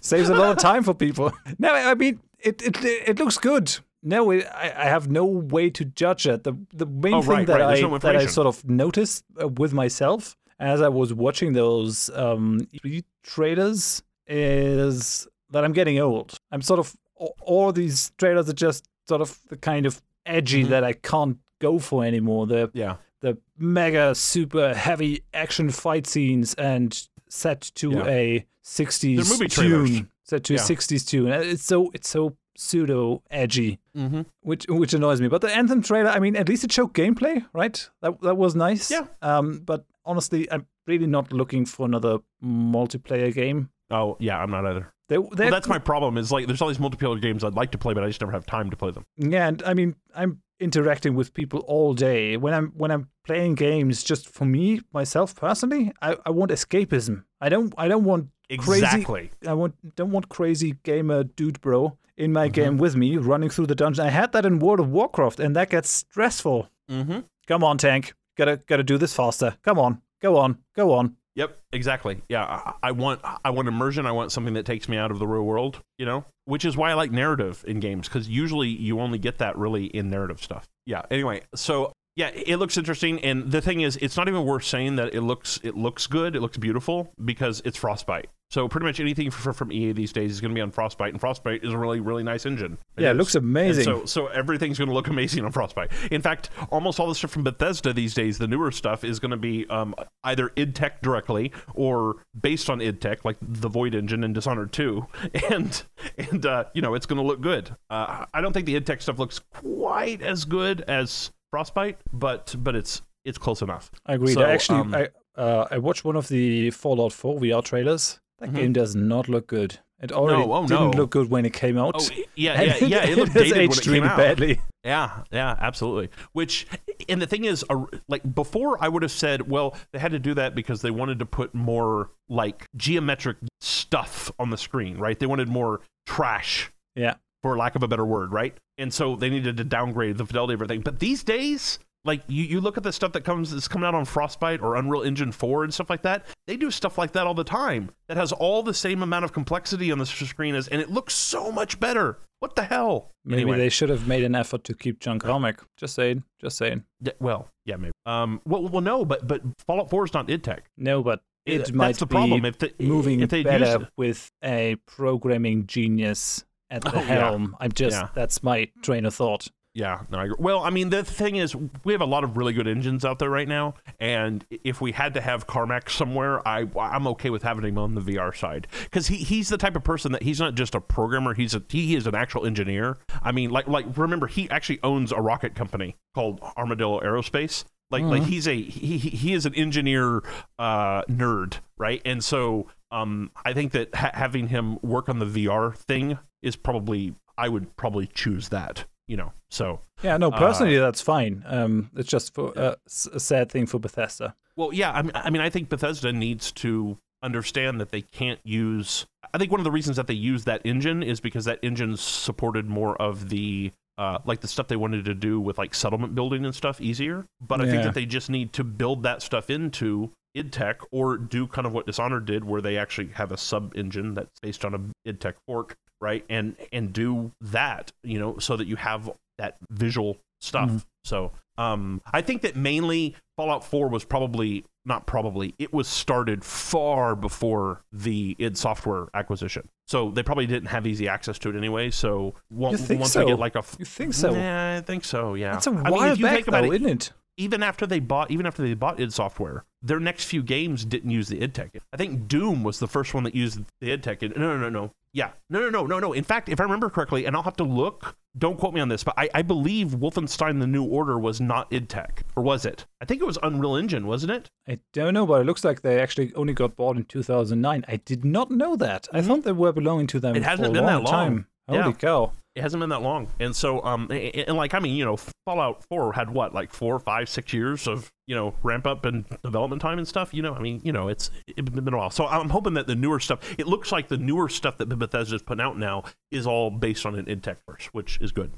Saves a lot of time for people. No, I mean it. It, it looks good. No, it, I, I have no way to judge it. The the main Oh, thing that right. I no that I sort of noticed uh, with myself as I was watching those um, E3 is that I'm getting old. I'm sort of all- these trailers are just sort of the kind of edgy Mhm. that I can't go for anymore. The Yeah. the mega super heavy action fight scenes and set to Yeah. a 60s movie tune set to Yeah. a 60s tune it's so it's so pseudo edgy Mm-hmm. which which annoys me but the anthem trailer i mean at least it showed gameplay right that that was nice Yeah. um but honestly i'm really not looking for another multiplayer game Oh, yeah, I'm not either. They, Well, that's my problem. Is like there's all these multiplayer games I'd like to play, but I just never have time to play them. Yeah, and I mean, I'm interacting with people all day. When I'm when I'm playing games, just for me myself personally, I, I want escapism. I don't I don't want Exactly. crazy. I want don't want crazy gamer dude bro in Mm-hmm. my game with me running through the dungeon. I had that in World of Warcraft, and that gets stressful. Mm-hmm. Come on, tank. Gotta gotta do this faster. Come on. Go on. Go on. Yep, exactly. Yeah, I, I want I want immersion. I want something that takes me out of the real world. You know, which is why I like narrative in games because usually you only get that really in narrative stuff. Yeah. Anyway, so yeah, it looks interesting, and the thing is, it's not even worth saying that it looks it looks good. It looks beautiful because it's Frostbite. So pretty much anything from, from EA these days is going to be on Frostbite, and Frostbite is a really really nice engine. Yeah, it is. looks And amazing. so so everything's going to look amazing on Frostbite. In fact, almost all the stuff from Bethesda these days, the newer stuff, is going to be um, either id Tech directly or based on id Tech, like the Void engine and Dishonored 2, (laughs) and and uh, you know it's going to look good. Uh, I don't think the id Tech stuff looks quite as good as Frostbite, but but it's it's close enough. I agree. So, I actually, um, I uh, I watched one of the Fallout 4 VR trailers. That game does not look good. It already Mm-hmm. oh, didn't no. look good when it came out. Oh yeah, (laughs) yeah, yeah. It looked (laughs) dated when it came really out. badly. Yeah, yeah, absolutely. Which, and the thing is, like before, I would have said, well, they had to do that because they wanted to put more like geometric stuff on the screen, right? They wanted more trash, Yeah. for lack of a better word, right? And so they needed to downgrade the fidelity of everything. But these days, like you, you look at the stuff that comes that's coming out on Frostbite or Unreal Engine 4 and stuff like that, they do stuff like that all the time that has all the same amount of complexity on the screen as and it looks so much better. What the hell? Maybe Anyway. they should have made an effort to keep John Carmack. Just saying. Just saying. Yeah, well, yeah, maybe. Um, well, well, no, but but Fallout Four is not id Tech. No, but it That's might the be problem. If the, moving if better with a programming genius at the Oh, yeah. helm. I'm just Yeah. that's my train of thought. Yeah, no, I agree. Well, I mean, the thing is, we have a lot of really good engines out there right now, and if we had to have Carmack somewhere, I I'm okay with having him on the VR side because he he's the type of person that he's not just a programmer. He's a he is an actual engineer. I mean, like like remember he actually owns a rocket company called Armadillo Aerospace. Like like he's a he he- he is an engineer uh, nerd, right? And so um, I think that ha- having him work on the VR thing is probably I would probably choose that. You know, so Yeah, no, Uh, personally that's fine. Um, it's just for uh, s- a sad thing for Bethesda. Well, yeah, I mean, I mean, I think Bethesda needs to understand that they can't use. I think one of the reasons that they use that engine is because that engine supported more of the uh, like the stuff they wanted to do with like settlement building and stuff easier. But I think that they just need to build that stuff into id tech or do kind of what Dishonored did, where they actually have a sub engine that's based on a id tech fork, right? And and do that, you know, so that you have that visual stuff. So um, I think that mainly Fallout 4 was probably not probably it was started far before the id Software acquisition. So they probably didn't have easy access to it anyway. So on- You think once so? they get like a You think so? Yeah, I think so. Yeah, That's a I mean, while if you back, though, it, isn't it? Even after they bought even after they bought id software their next few games didn't use the id tech i think doom was the first one that used the id tech no no no no yeah no no no no no in fact if i remember correctly and i'll have to look don't quote me on this but i, I believe wolfenstein the new order was not id tech or was it i think it was unreal engine wasn't it I don't know, but it looks like they actually only got bought in 2009. I did not know that. I thought they were belonging to them Mm-hmm. It hasn't for a been that long. time. Holy Yeah. cow! it hasn't been that long. And so um and, like i mean you know fallout 4 had what like four five six years of you know ramp up and development time and stuff? You know i mean you know it's it's been a while. So i'm hoping that the newer stuff it looks like the newer stuff that bethesda's putting out now is all based on an id Tech first which is good.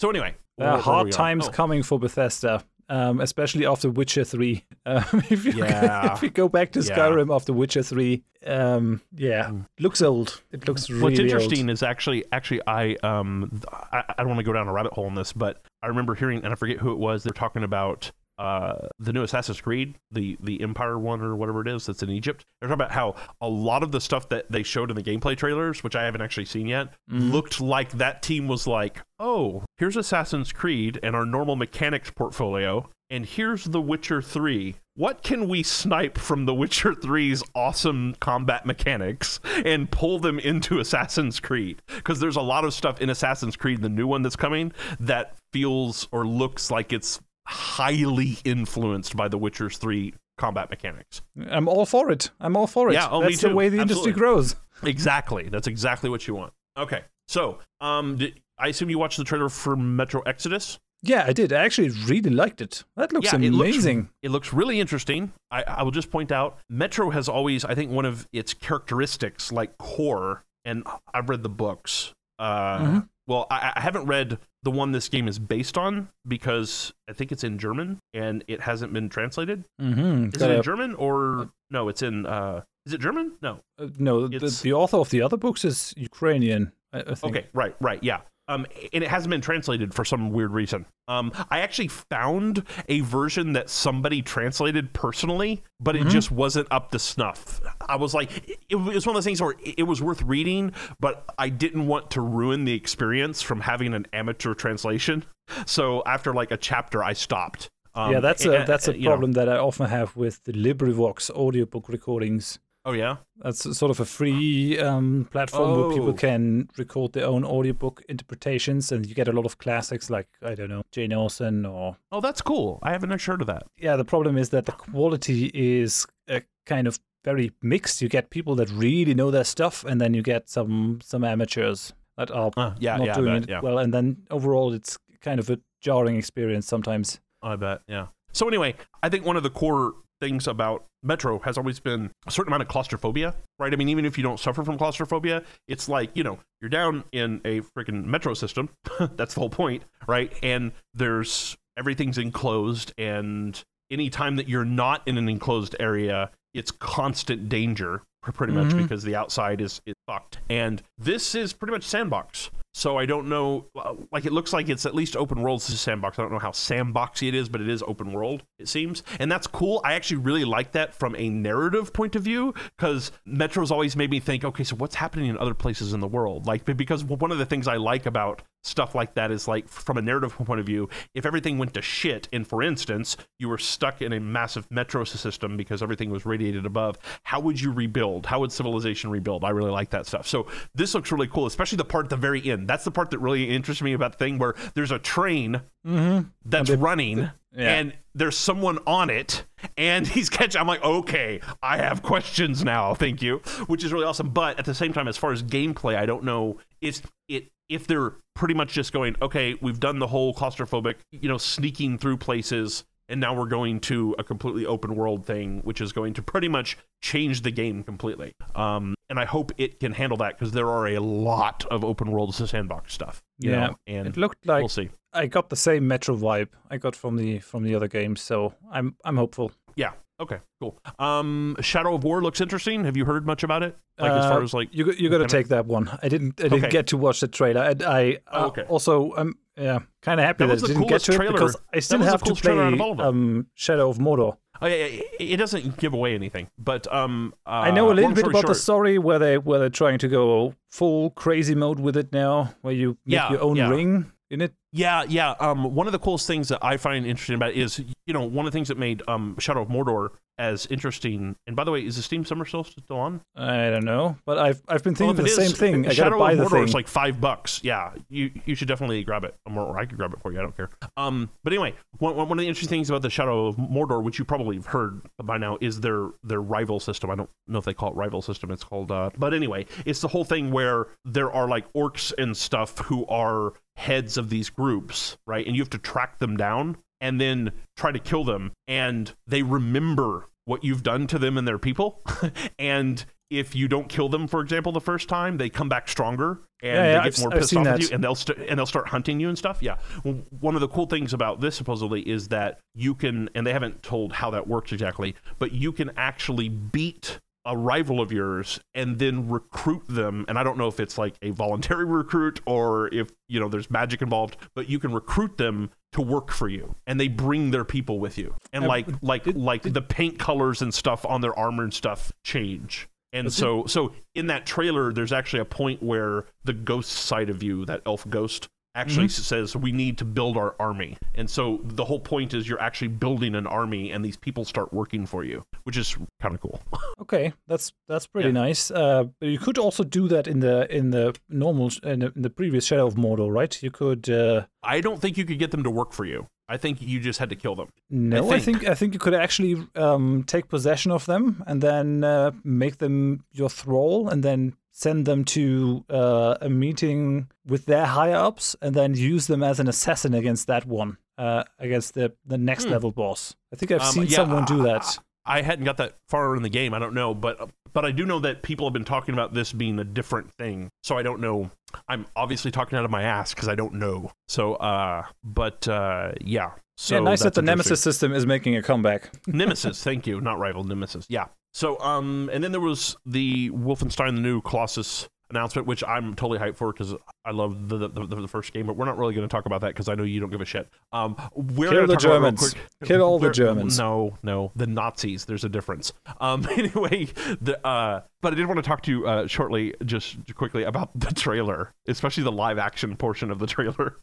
So anyway There where- are where hard times Oh, coming for Bethesda, um, especially after Witcher 3. (laughs) Um, if, you, Yeah. if you go back to Yeah. Skyrim after Witcher 3, um, yeah, looks old. It looks really What's old. interesting is actually, actually, I um, I, I don't want to go down a rabbit hole in this, but I remember hearing, and I forget who it was. They're talking about uh, the new Assassin's Creed, the the Empire one or whatever it is that's in Egypt. They're talking about how a lot of the stuff that they showed in the gameplay trailers, which I haven't actually seen yet, looked like that team was like, oh, here's Assassin's Creed and our normal mechanics portfolio. And here's The Witcher 3. What can we snipe from The Witcher 3's awesome combat mechanics and pull them into Assassin's Creed? Because there's a lot of stuff in Assassin's Creed, the new one that's coming, that feels or looks like it's highly influenced by The Witcher's 3 combat mechanics. I'm all for it. I'm all for it. Yeah, oh, That's the way the industry grows. (laughs) Exactly. That's exactly what you want. Okay. So, um, did, I assume you watched the trailer for Metro Exodus? Yeah, I did. I actually really liked it. That looks Yeah, it looks- amazing. It looks really interesting. I, I will just point out Metro has always, I think, one of its characteristics, like core, and I've read the books. Uh, Mhm. Well, I, I haven't read the one this game is based on because I think it's in German and it hasn't been translated. Mm-hmm. Is it in German or no? It's in. Uh, is it German? No. Uh, no, the, the author of the other books is Ukrainian. I, I think. Okay, right, right, yeah. Um, and it hasn't been translated for some weird reason. Um, I actually found a version that somebody translated personally, but it just wasn't up to snuff. I was like, it, it was one of those things where it, was worth reading, but I didn't want to ruin the experience from having an amateur translation. So after like a chapter, I stopped. Um, yeah, that's a that's a you know- problem that I often have with the LibriVox audiobook recordings. Oh yeah. That's sort of a free um, platform where people Oh. can record their own audiobook interpretations, and you get a lot of classics like I don't know Jane Austen or Oh, that's cool. I haven't heard of that. yeah. The problem is that the quality is uh, kind of very mixed. You get people that really know their stuff, and then you get some some amateurs that are Uh, yeah, not yeah, doing bet, it yeah. well, and then overall it's kind of a jarring experience sometimes. I bet, yeah. So anyway, I think one of the core things about Metro has always been a certain amount of claustrophobia, right? I mean, even if you don't suffer from claustrophobia, it's like, you know, you're down in a freaking metro system. (laughs) That's the whole point, right? And there's everything's enclosed and anytime that you're not in an enclosed area, it's constant danger pretty much Mhm. because the outside is, is fucked. And this is pretty much sandbox. So I don't know, uh, like it looks like it's at least open world. Sandbox. I don't know how sandboxy it is, but it is open world. It seems, and that's cool. I actually really like that from a narrative point of view because Metro's always made me think, okay, so what's happening in other places in the world? Like because one of the things I like about stuff like that is like from a narrative point of view, if everything went to shit, and for instance, you were stuck in a massive metro system because everything was radiated above, how would you rebuild? How would civilization rebuild? I really like that stuff. So this looks really cool, especially the part at the very end. That's the part that really interests me about the thing where there's a train Mm-hmm. that's running yeah. and there's someone on it and he's catching i'm like okay i have questions now thank you which is really awesome but at the same time as far as gameplay i don't know if it if they're pretty much just going okay we've done the whole claustrophobic you know sneaking through places and now we're going to a completely open world thing which is going to pretty much change the game completely um, and i hope it can handle that because there are a lot of open world sandbox stuff you Yeah, know, and it looked like we'll see I got the same Metro vibe I got from the from the other games, so I'm I'm hopeful. Yeah. Okay. Cool. Um, Shadow of War looks interesting. Have you heard much about it? Like as Uh, far as like you you got to take that one. I didn't I didn't Okay. get to watch the trailer. I, I Oh, uh, okay. also I'm yeah kind of happy That that, I didn't get to it trailer- because I still have to play of all of them. um, Shadow of Mordor. Oh it doesn't give away anything, but um, uh, I know a little bit about the story where they where they're trying to go full crazy mode with it now, where you make Yeah, your own yeah. ring in it. Yeah, yeah. Um, one of the coolest things that I find interesting about it is, you know, one of the things that made um Shadow of Mordor as interesting. And by the way, is the Steam Summer Sale still on? I don't know, but I've I've been Well, thinking if the same is, thing. I gotta Shadow buy of the Mordor thing. is like five bucks. Yeah, you you should definitely grab it, or or I could grab it for you. I don't care. Um, but anyway, one, one of the interesting things about the Shadow of Mordor, which you probably have heard by now, is their their rival system. I don't know if they call it rival system. It's called. Uh, but anyway, it's the whole thing where there are like orcs and stuff who are heads of these groups, right? And you have to track them down and then try to kill them, and they remember what you've done to them and their people, (laughs) and if you don't kill them, for example, the first time, they come back stronger and Yeah, yeah, they get I've- more pissed off that. with you, and they'll st- and they'll start hunting you and stuff. Yeah, well, one of the cool things about this supposedly is that you can, and they haven't told how that works exactly, but you can actually beat a rival of yours and then recruit them and i don't know if it's like a voluntary (laughs) recruit or if you know there's magic involved but you can recruit them to work for you and they bring their people with you. And like like like the paint colors and stuff on their armor and stuff change. And so so in that trailer there's actually a point where the ghost side of you that elf ghost actually Mm-hmm. says we need to build our army and so the whole point is you're actually building an army and these people start working for you which is kind of cool (laughs) Okay, that's that's pretty Yeah. nice. Uh, but you could also do that in the in the normal in the, in the previous Shadow of Mordor, right? You could. Uh, I don't think you could get them to work for you. I think you just had to kill them. no, I think- think I think you could actually um, take possession of them and then uh, make them your thrall, and then send them to uh, a meeting with their higher ups, and then use them as an assassin against that one, uh, against the the next Hmm. level boss. I think I've Um, seen yeah, someone do that. I hadn't got that far in the game. I don't know, but but I do know that people have been talking about this being a different thing. So I don't know. I'm obviously talking out of my ass because I don't know. So uh, but uh, yeah. So yeah, nice that the. Nemesis system is making a comeback. (laughs) Nemesis, thank you, not rival Nemesis. Yeah. So um, and then there was the Wolfenstein: The New Colossus announcement, which I'm totally hyped for because I love the, the the the first game. But we're not really going to talk about that because I know you don't give a shit. Um, we're Kill the talk about real Germans. Kill all the Germans. No, no, the Nazis. There's a difference. Um, (laughs) anyway, the uh, but I did want to talk to you uh, shortly, just quickly about the trailer, especially the live action portion of the trailer.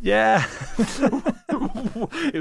Yeah, (laughs)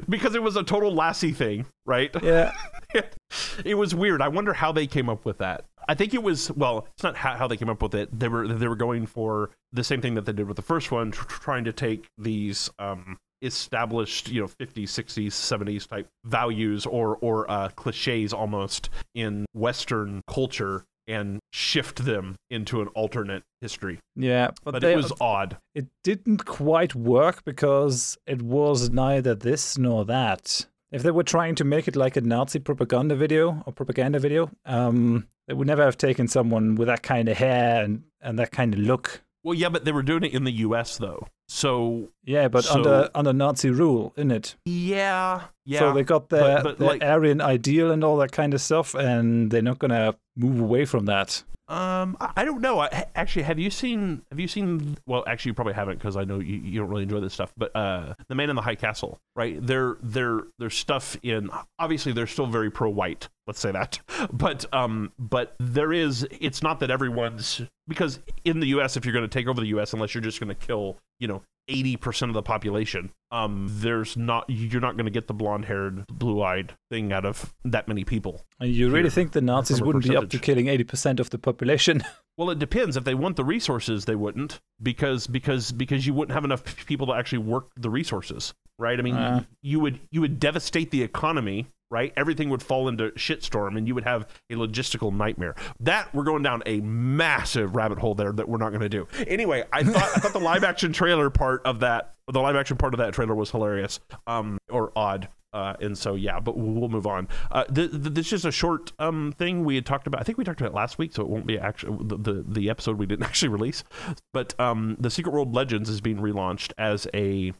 because it was a total Lassie thing, right? yeah. (laughs) it was weird. I wonder how they came up with that. I think it was well, it's not how, how they came up with it. They were they were going for the same thing that they did with the first one, tr- trying to take these um, established, you know, 50s, 60s, 70s type values or or uh, cliches almost in Western culture and shift them into an alternate history. Yeah, but, But they, it was odd. it didn't quite work because it was neither this nor that. If they were trying to make it like a Nazi propaganda video or propaganda video, um, they would never have taken someone with that kind of hair and, and that kind of look. Well, yeah, but they were doing it in the U.S. though, so Yeah, but So- under under Nazi rule, in it. yeah, yeah. So they got their, But- but, their like- Aryan ideal and all that kind of stuff, and they're not gonna move away from that. Um, I, don't know. I, actually, have you seen? Have you seen? Well, actually, you probably haven't because I know you, you don't really enjoy this stuff. But uh, the Man in the High Castle, right? Their their their stuff in obviously they're still very pro white. Let's say that. (laughs) But um, but there is. It's not that everyone's because in the U.S. if you're going to take over the U.S. unless you're just going to kill you know 80% of the population um there's not you're not going to get the blonde-haired blue-eyed thing out of that many people And you really think the Nazis wouldn't be up to killing eighty percent of the population? (laughs) Well, it depends. If they want the resources, they wouldn't because because because you wouldn't have enough people to actually work the resources, right? I mean, Uh. you would you would devastate the economy, right? Everything would fall into shitstorm, and you would have a logistical nightmare. That we're going down a massive rabbit hole there that we're not going to do. Anyway, I (laughs) thought I thought the live action trailer part of that the live action part of that trailer was hilarious, um, or odd. Uh, and so yeah, but we'll move on. Uh, th- th- this is just a short um thing we had talked about. I think we talked about it last week, so it won't be actually the, the the episode we didn't (laughs) actually release. But um, the Secret World Legends is being relaunched as a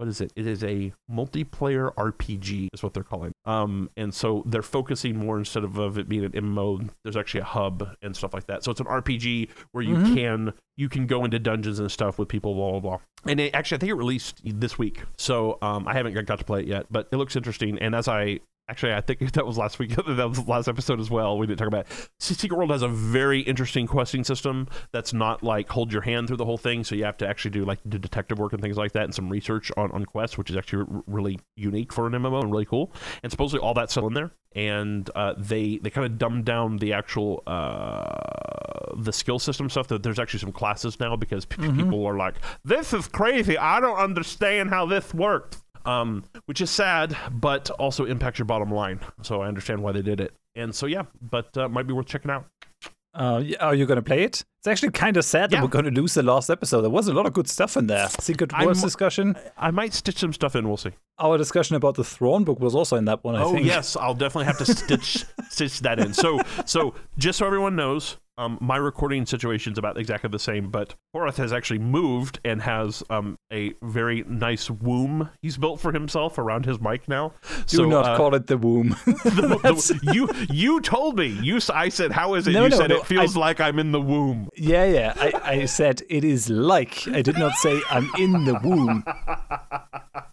what is it? It is a multiplayer RPG, is what they're calling. Um, and so they're focusing more instead of, of it being an MMO. There's actually a hub and stuff like that. So it's an RPG where you Mhm. can you can go into dungeons and stuff with people, blah blah blah. And it, actually, I think it released this week, so um, I haven't got to play it yet, but it looks interesting. And as I Actually, I think (laughs) that was last week. (laughs) that was the last episode as well. We didn't talk about it. Secret World has a very interesting questing system that's not like hold your hand through the whole thing. So you have to actually do like do detective work and things like that and some research on, on quests, which is actually r- really unique for an MMO and really cool. And supposedly all that's still in there. And uh, they they kind of dumbed down the actual uh, the skill system stuff. That there's actually some classes now because p- people are like, this is crazy. I don't understand how this works um, which is sad, but also impacts your bottom line. So I understand why they did it. And so yeah, but uh, might be worth checking out. Uh, y- are you going to play it? It's actually kind of sad Yeah. that we're going to lose the last episode. There was a lot of good stuff in there. Secret I'm- Wars discussion. I might stitch some stuff in. We'll see. Our discussion about the Thrawn book was also in that one, I oh think. yes, I'll definitely have to stitch (laughs) stitch that in. So so just so everyone knows, um, my recording situation is about exactly the same. But Horath has actually moved and has um, a very nice womb he's built for himself around his mic now. Do so, not uh, call it the womb. (laughs) (laughs) the- the- you you told me you I said how is it No, you no, said no, it feels I- like I'm in the womb yeah, yeah. I, I said it is like. I did not say I'm in the womb. (laughs)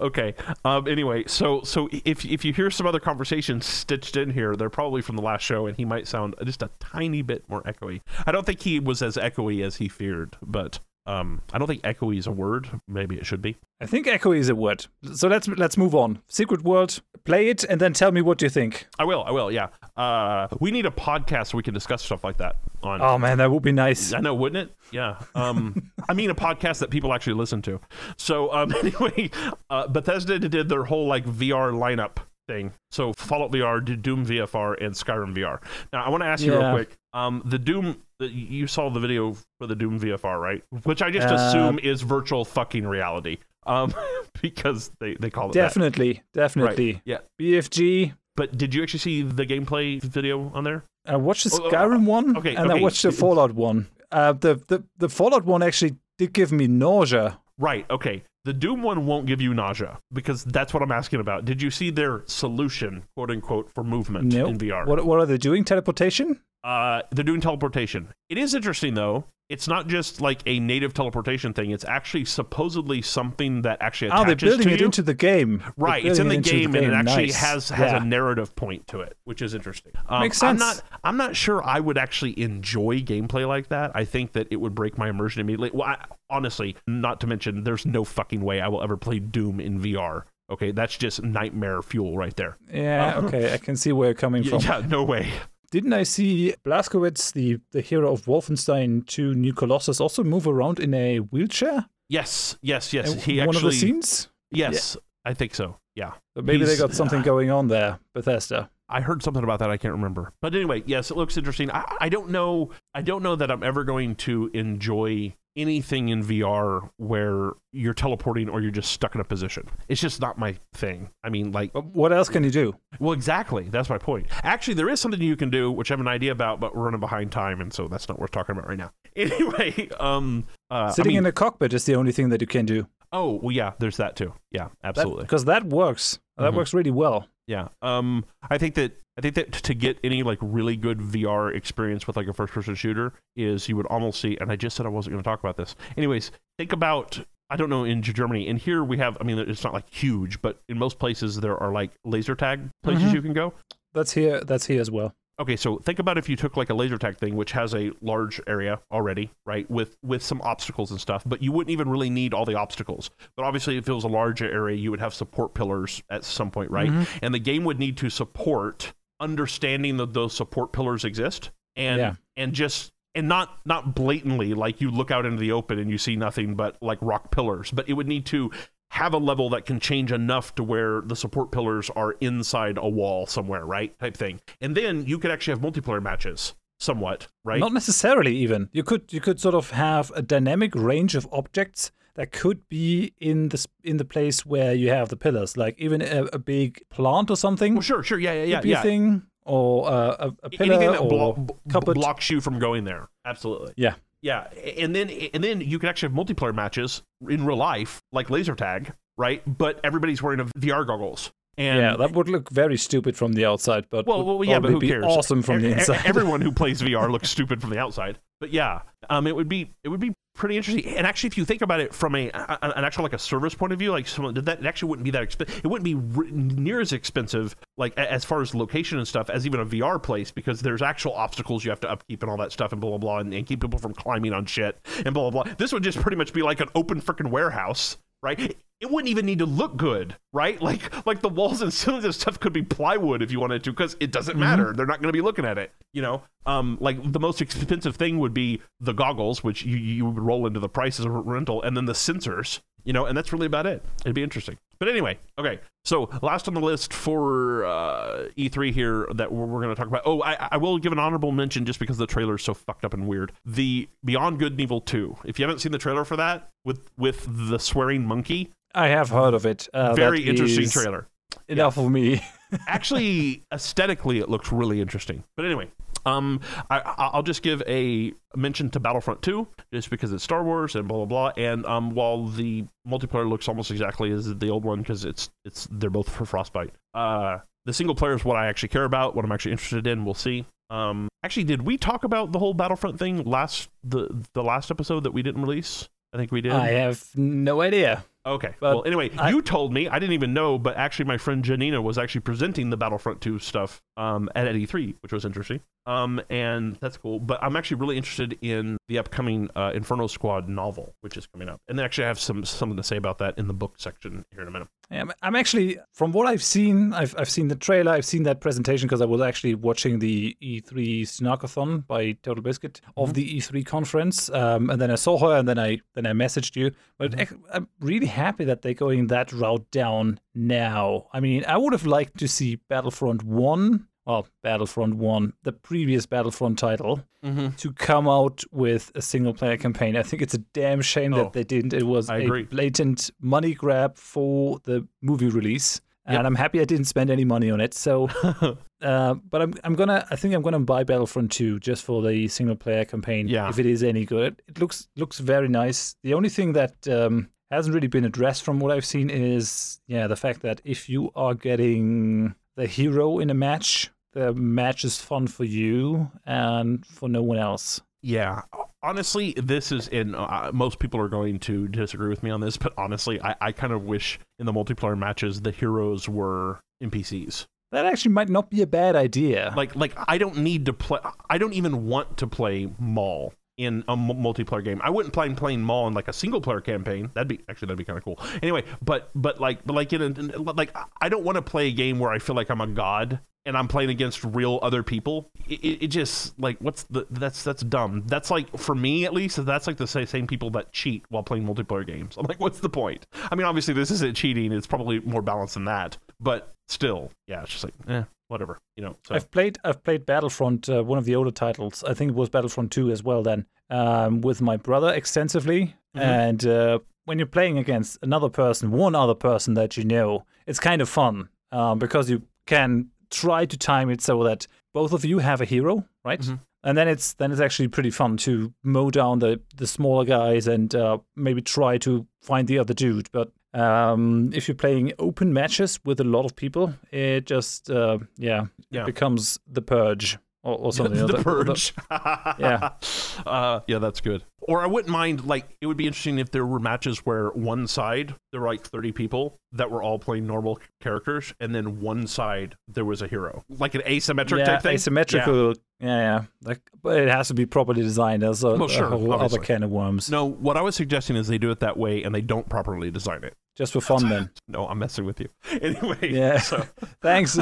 okay um anyway so so if if you hear some other conversations stitched in here they're probably from the last show and he might sound just a tiny bit more echoey. I don't think he was as echoey as he feared but um i don't think echoey is a word maybe it should be I think echo is a word. So let's let's move on. Secret World, play it and then tell me what you think. i will i will yeah uh we need a podcast so we can discuss stuff like that on Oh man, that would be nice. I know, wouldn't it? Yeah. Um, (laughs) I mean, a podcast that people actually listen to. So um, (laughs) anyway, uh, Bethesda did their whole like VR lineup thing. So Fallout VR, Doom VFR, and Skyrim VR. Now I want to ask you real quick. Um, the Doom, you saw the video for the Doom VFR, right? Which I just Uh, assume is virtual fucking reality. Um, (laughs) because they they call it that. Definitely, definitely. Yeah. BFG. But did you actually see the gameplay video on there? I watched the Oh, oh, Skyrim one, okay, and I okay. watched the Fallout one. Uh, the, the the Fallout one actually did give me nausea. Right. Okay. The Doom one won't give you nausea because that's what I'm asking about. Did you see their solution, quote unquote, for movement No. in VR? What what are they doing? Teleportation? Uh, they're doing teleportation. It is interesting though. It's not just like a native teleportation thing. It's actually supposedly something that actually Oh, attaches they're building to it you. into the game. Right, it's in the it into game, and it actually Nice. has has Yeah. a narrative point to it, which is interesting. Um, Makes I'm not I'm not sure I would actually enjoy gameplay like that. I think that it would break my immersion immediately. Well, I, honestly, not to mention, there's no fucking way I will ever play Doom in VR. Okay, that's just nightmare fuel right there. Yeah, (laughs) okay, I can see where you're coming Y- from. Yeah, no way. Didn't I see Blazkowicz, the, the hero of Wolfenstein 2 New Colossus, also move around in a wheelchair? Yes, yes, yes. in He one actually of the scenes? Yes, I think so. Yeah. So maybe they got something uh, going on there, Bethesda. I heard something about that. I can't remember. But anyway, yes, it looks interesting. I, I don't know. I don't know that I'm ever going to enjoy anything in VR where you're teleporting or you're just stuck in a position. It's just not my thing. I mean, like, what else can you do? well, exactly. That's my point. Actually, there is something you can do, which I have an idea about, but we're running behind time, and so that's not worth talking about right now. (laughs) Anyway, um, uh, Sitting I mean, in a cockpit is the only thing that you can do. oh, well, yeah, there's that too. Yeah, absolutely. Because that works. That Mhm. works really well. Yeah. Um I think that I think that to get any like really good VR experience with like a first person shooter is you would almost see and I just said I wasn't going to talk about this. Anyways, think about I don't know in Germany. And here we have I mean it's not like huge, but in most places there are like laser tag places Mhm. you can go. That's here. That's here as well. Okay, so think about if you took like a laser tag thing, which has a large area already, right, with with some obstacles and stuff, but you wouldn't even really need all the obstacles. But obviously, if it was a larger area, you would have support pillars at some point, right? Mm-hmm. And the game would need to support understanding that those support pillars exist, and Yeah. and just and not not blatantly like you look out into the open and you see nothing but like rock pillars, but it would need to have a level that can change enough to where the support pillars are inside a wall somewhere, right? Type thing. And then you could actually have multiplayer matches somewhat, right? Not necessarily even. You could you could sort of have a dynamic range of objects that could be in the in the place where you have the pillars, like even a, a big plant or something. well, sure, sure. Yeah, yeah, yeah. yeah. thing, or uh, a, a pillar, Anything that or blo- b- blocks you from going there. Absolutely. Yeah. Yeah, and then and then you can actually have multiplayer matches in real life, like laser tag, right? But everybody's wearing a VR goggles. And yeah, that would look very stupid from the outside, but well, well, yeah, but who be cares? Awesome from the E- e- inside. Everyone who (laughs) plays VR looks stupid from the outside. But yeah, um, it would be it would be pretty interesting. And actually, if you think about it from a, an actual like a service point of view, like someone did that, it actually wouldn't be that expensive. It wouldn't be re- near as expensive, like as far as location and stuff, as even a VR place because there's actual obstacles you have to upkeep and all that stuff and blah blah blah, and, and keep people from climbing on shit and blah blah blah. This would just pretty much be like an open freaking warehouse. Right, it wouldn't even need to look good, right? (laughs) Like, like the walls and ceilings and stuff could be plywood if you wanted to, because it doesn't matter. They're not going to be looking at it, you know. Um, like the most expensive thing would be the goggles, which you you would roll into the price as a rental, and then the sensors, you know, and that's really about it. It'd be interesting. But anyway, okay. So last on the list for uh, E3 here that we're, we're going to talk about. Oh, I, I will give an honorable mention just because the trailer is so fucked up and weird. The Beyond Good and Evil 2. If you haven't seen the trailer for that with with the swearing monkey, I have heard of it. Uh, very interesting trailer. Enough of me. (laughs) actually aesthetically it looks really interesting. But anyway um I, I- i'll just give a mention to battlefront 2 just because it's star wars and blah blah blah. And um while the multiplayer looks almost exactly as the old one because it's it's they're both for frostbite. Uh the single player is what i actually care about what i'm actually interested in. We'll see. Um actually did we talk about the whole battlefront thing last the the last episode that we didn't release i think we did I have no idea. Okay. But well, anyway, I- you told me I didn't even know, but actually, my friend Janina was actually presenting the Battlefront 2 stuff um, at E3, which was interesting. Um, and that's cool. But I'm actually really interested in the upcoming uh, Inferno Squad novel, which is coming up. And actually I have some something to say about that in the book section here in a minute. Yeah, I'm actually, from what I've seen, I've, I've seen the trailer, I've seen that presentation because I was actually watching the E3 Snarkathon by Total Biscuit of Mhm. the E3 conference, um, and then I saw her, and then I then I messaged you. But Mhm. I'm really happy that they're going that route down now. I mean, I would have liked to see Battlefront One, well, Battlefront One, the previous Battlefront title, Mm-hmm. to come out with a single player campaign. I think it's a damn shame Oh, that they didn't. It was I a agree. blatant money grab for the movie release. Yep. And I'm happy I didn't spend any money on it. So, (laughs) uh, but I'm I'm gonna I think I'm gonna buy Battlefront 2 just for the single player campaign. Yeah. If it is any good, it looks looks very nice. The only thing that um, hasn't really been addressed from what I've seen is yeah the fact that if you are getting the hero in a match, the match is fun for you and for no one else. Yeah. Honestly, this is in. Uh, most people are going to disagree with me on this, but honestly, I, I kind of wish in the multiplayer matches the heroes were NPCs. That actually might not be a bad idea. Like, like I don't need to play. I don't even want to play Maul in a m- multiplayer game. I wouldn't play playing Maul in like a single player campaign. That'd be actually that'd be kind of cool. Anyway, but but like but like in, a, in like I don't want to play a game where I feel like I'm a god and I'm playing against real other people. It, it, just like what's the that's that's dumb. That's like for me at least. That's like the same people that cheat while playing multiplayer games. I'm like, what's the point? I mean, obviously this isn't cheating. It's probably more balanced than that. But still, yeah, it's just like eh, whatever. You know. So I've played I've played Battlefront, uh, one of the older titles. I think it was Battlefront 2 as well. Then um, with my brother extensively, Mhm. and uh, when you're playing against another person, one other person that you know, it's kind of fun um, because you can try to time it so that both of you have a hero, right? Mhm. And then it's then it's actually pretty fun to mow down the the smaller guys and uh, maybe try to find the other dude. But um, if you're playing open matches with a lot of people, it just uh, yeah, Yeah. it becomes the purge or, or (laughs) something. the or purge. (laughs) Yeah. (laughs) Uh, yeah, that's good. Or I wouldn't mind. Like, it would be interesting if there were matches where one side there were like thirty people that were all playing normal characters, and then one side there was a hero, like an asymmetric yeah, type thing. asymmetrical. Yeah, yeah. Like, but it has to be properly designed. There's a, Well, sure, a whole obviously. other can of worms. No, what I was suggesting is they do it that way, and they don't properly design it. Just for fun, then. (laughs) No, I'm messing with you. (laughs) Anyway, Yeah. (laughs) So, Thanks.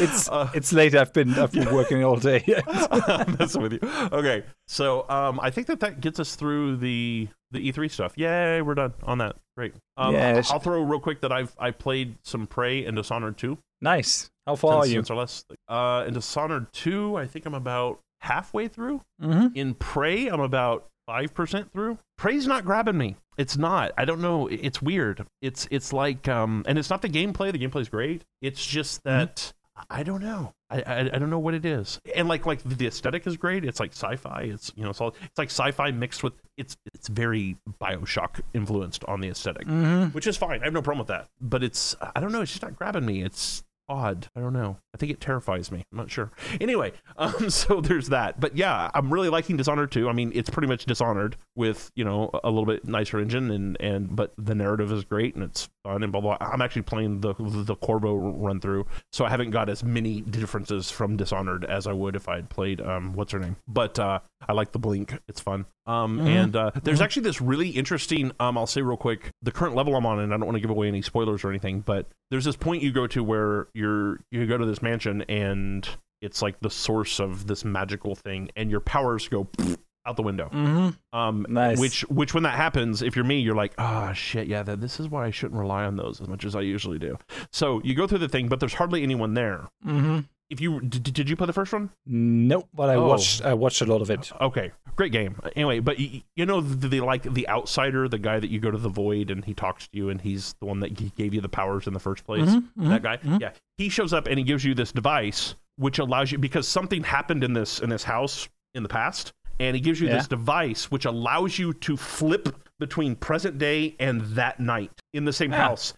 it's Uh, it's late. I've been I've been working all day. I'm messing with you. Okay, so um, I think that that gets us through the the E3 stuff. Yay, we're done on that. Great. Um, Yeah, it's- I'll throw real quick that I've I played some Prey and Dishonored 2. Nice. How far are you? our last, uh, in Dishonored 2, I think I'm about halfway through. Mm-hmm. In Prey, I'm about five percent through. Prey's not grabbing me. It's not. I don't know. It's weird. It's it's like um, and it's not the gameplay. The gameplay's great. It's just Mm-hmm. that I don't know. I, I I don't know what it is. And like like the aesthetic is great. It's like sci-fi. It's you know it's all it's like sci-fi mixed with it's it's very Bioshock influenced on the aesthetic, Mm-hmm. which is fine. I have no problem with that. But it's I don't know. It's just not grabbing me. It's odd. I don't know. I think it terrifies me. I'm not sure. Anyway, (laughs) um, so there's that. But yeah, I'm really liking Dishonored 2. I mean, it's pretty much Dishonored with you know a little bit nicer engine and and but the narrative is great and it's fun and blah blah. I'm actually playing the the Corvo run through, so I haven't got as many differences from Dishonored as I would if I had played um what's her name. But uh, I like the Blink. It's fun. Um, Mhm. and uh, there's actually this really interesting. Um, I'll say real quick, the current level I'm on, and I don't want to give away any spoilers or anything, but there's this point you go to where you're you go to this mansion and it's like the source of this magical thing, and your powers go (sniffs) out the window. Mm-hmm. Um, Nice. Which which when that happens, if you're me, you're like, ah, shit, yeah, that, this is why I shouldn't rely on those as much as I usually do. So you go through the thing, but there's hardly anyone there. Mm-hmm. If you did, did you play the first one? Nope, but I Oh. watched I watched a lot of it. Okay, great game. Anyway, but you, you know the, the like the outsider, the guy that you go to the void and he talks to you, and he's the one that gave you the powers in the first place. Mhm, mhm, That guy, mhm. yeah, he shows up and he gives you this device which allows you because something happened in this in this house in the past, and he gives you Yeah. this device which allows you to flip between present day and that night in the same Yeah. house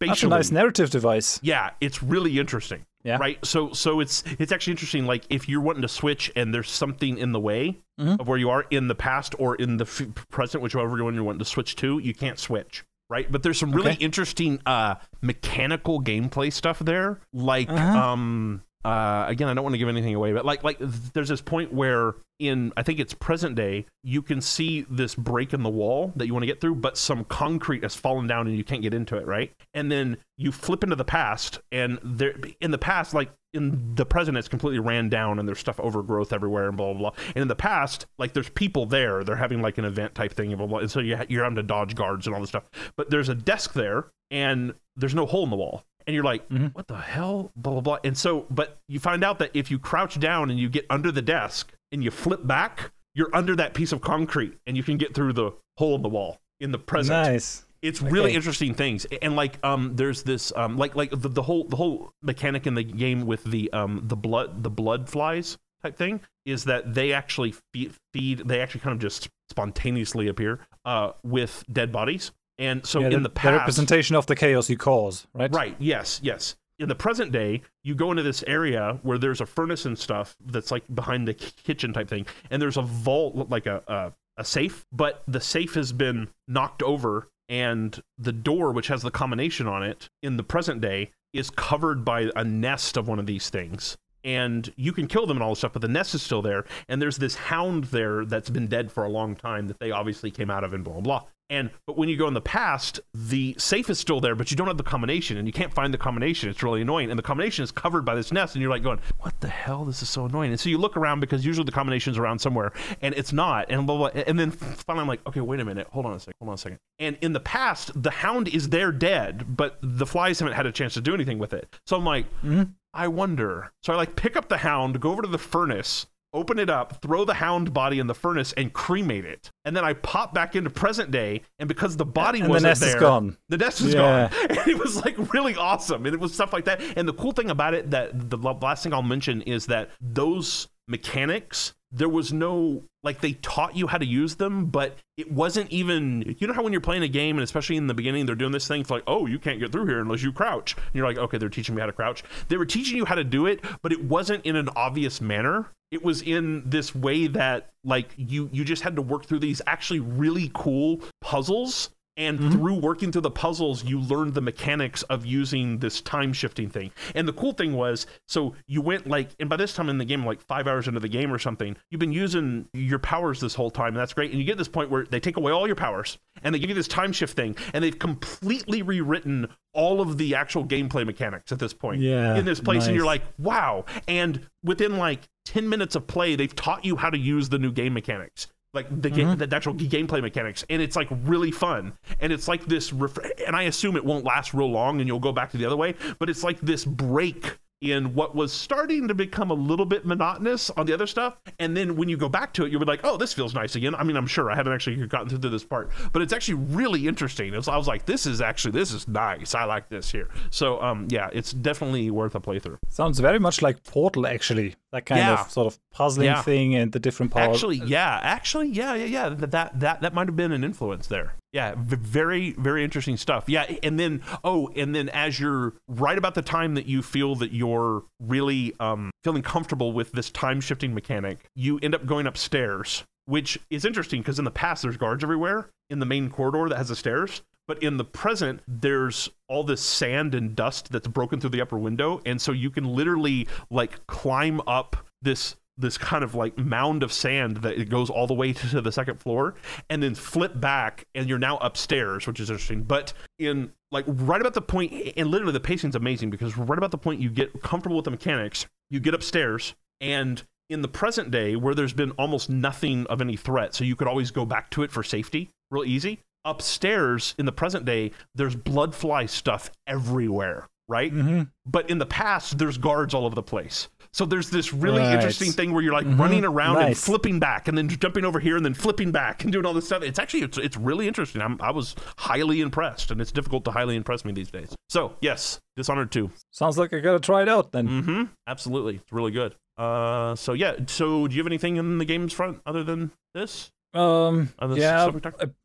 That's a nice narrative device. Yeah, it's really interesting. Yeah. Right. So so it's it's actually interesting. Like if you're wanting to switch and there's something in the way Mhm. of where you are in the past or in the f- present, whichever one you're wanting to switch to, you can't switch. Right. But there's some really Okay. interesting uh mechanical gameplay stuff there. Like Uh-huh. um uh, again, I don't want to give anything away, but like like there's this point where in I think it's present day, you can see this break in the wall that you want to get through, but some concrete has fallen down and you can't get into it, right? And then you flip into the past, and there in the past, like in the present, it's completely ran down and there's stuff overgrowth everywhere and blah blah blah. And in the past, like there's people there, they're having like an event type thing and blah blah. And so you you're having to dodge guards and all this stuff. But there's a desk there, and there's no hole in the wall and you're like, mm-hmm. what the hell? Blah, blah, blah. And so, but you find out that if you crouch down and you get under the desk and you flip back, you're under that piece of concrete and you can get through the hole in the wall in the present. Nice. It's really okay. interesting things, and like um, there's this um, like like the, the whole the whole mechanic in the game with the um the blood the blood flies type thing is that they actually feed, feed they actually kind of just spontaneously appear uh with dead bodies and so yeah, in the, the past, the representation of the chaos you cause, right? Right. Yes. Yes. In the present day, you go into this area where there's a furnace and stuff that's like behind the kitchen type thing, and there's a vault, like a, a a safe, but the safe has been knocked over, and the door, which has the combination on it, in the present day, is covered by a nest of one of these things and you can kill them and all this stuff, but the nest is still there. And there's this hound there that's been dead for a long time that they obviously came out of and blah blah blah. And but when you go in the past, the safe is still there, but you don't have the combination, and you can't find the combination. It's really annoying, and the combination is covered by this nest, and you're like going, "What the hell? This is so annoying." And so you look around because usually the combination's around somewhere, and it's not. And blah blah. blah. And then finally, I'm like, "Okay, wait a minute. Hold on a second. Hold on a second. And in the past, the hound is there dead, but the flies haven't had a chance to do anything with it. So I'm like, mm-hmm. I wonder. So I like pick up the hound, go over to the furnace, open it up, throw the hound body in the furnace, and cremate it. And then I pop back into present day, and because the body and wasn't the nest there, is gone. the nest is yeah. gone. (laughs) And it was like really awesome, and it was stuff like that. And the cool thing about it that the last thing I'll mention is that those mechanics there was no like they taught you how to use them but it wasn't even you know how when you're playing a game and especially in the beginning they're doing this thing it's like oh you can't get through here unless you crouch. And you're like okay they're teaching me how to crouch. They were teaching you how to do it but it wasn't in an obvious manner. It was in this way that like you you just had to work through these actually really cool puzzles and mm-hmm. through working through the puzzles, you learned the mechanics of using this time shifting thing. And the cool thing was, so you went like, and by this time in the game, like five hours into the game or something, you've been using your powers this whole time. And that's great. And you get this point where they take away all your powers and they give you this time shift thing. And they've completely rewritten all of the actual gameplay mechanics at this point yeah, in this place. nice. And you're like, wow. And within like 10 minutes of play, they've taught you how to use the new game mechanics like the mm-hmm. game, the actual gameplay mechanics, and it's like really fun. And it's like this, ref- and I assume it won't last real long, and you'll go back to the other way. But it's like this break in what was starting to become a little bit monotonous on the other stuff. And then when you go back to it, you'll be like, oh, this feels nice again. I mean, I'm sure I haven't actually gotten through this part, but it's actually really interesting. Was, I was like, this is actually, this is nice. I like this here. So, um, yeah, it's definitely worth a playthrough. Sounds very much like Portal, actually. That kind yeah. of sort of puzzling yeah. thing and the different parts. Actually, yeah. Actually, yeah, yeah, yeah. That, that, that, that might have been an influence there. Yeah, very, very interesting stuff. Yeah, and then oh, and then as you're right about the time that you feel that you're really um, feeling comfortable with this time shifting mechanic, you end up going upstairs, which is interesting because in the past there's guards everywhere in the main corridor that has the stairs, but in the present there's all this sand and dust that's broken through the upper window, and so you can literally like climb up this this kind of like mound of sand that it goes all the way to the second floor and then flip back and you're now upstairs which is interesting. But in like right about the point and literally the pacing's amazing because right about the point you get comfortable with the mechanics you get upstairs and in the present day where there's been almost nothing of any threat so you could always go back to it for safety real easy upstairs in the present day there's blood fly stuff everywhere right mm-hmm. but in the past there's guards all over the place so there's this really right. interesting thing where you're like mm-hmm. running around nice. and flipping back and then jumping over here and then flipping back and doing all this stuff. It's actually it's, it's really interesting. I'm, I was highly impressed, and it's difficult to highly impress me these days. So yes, Dishonored 2. Sounds like I gotta try it out then. Mm-hmm. Absolutely, it's really good. Uh, so yeah. So do you have anything in the game's front other than this? Um, yeah,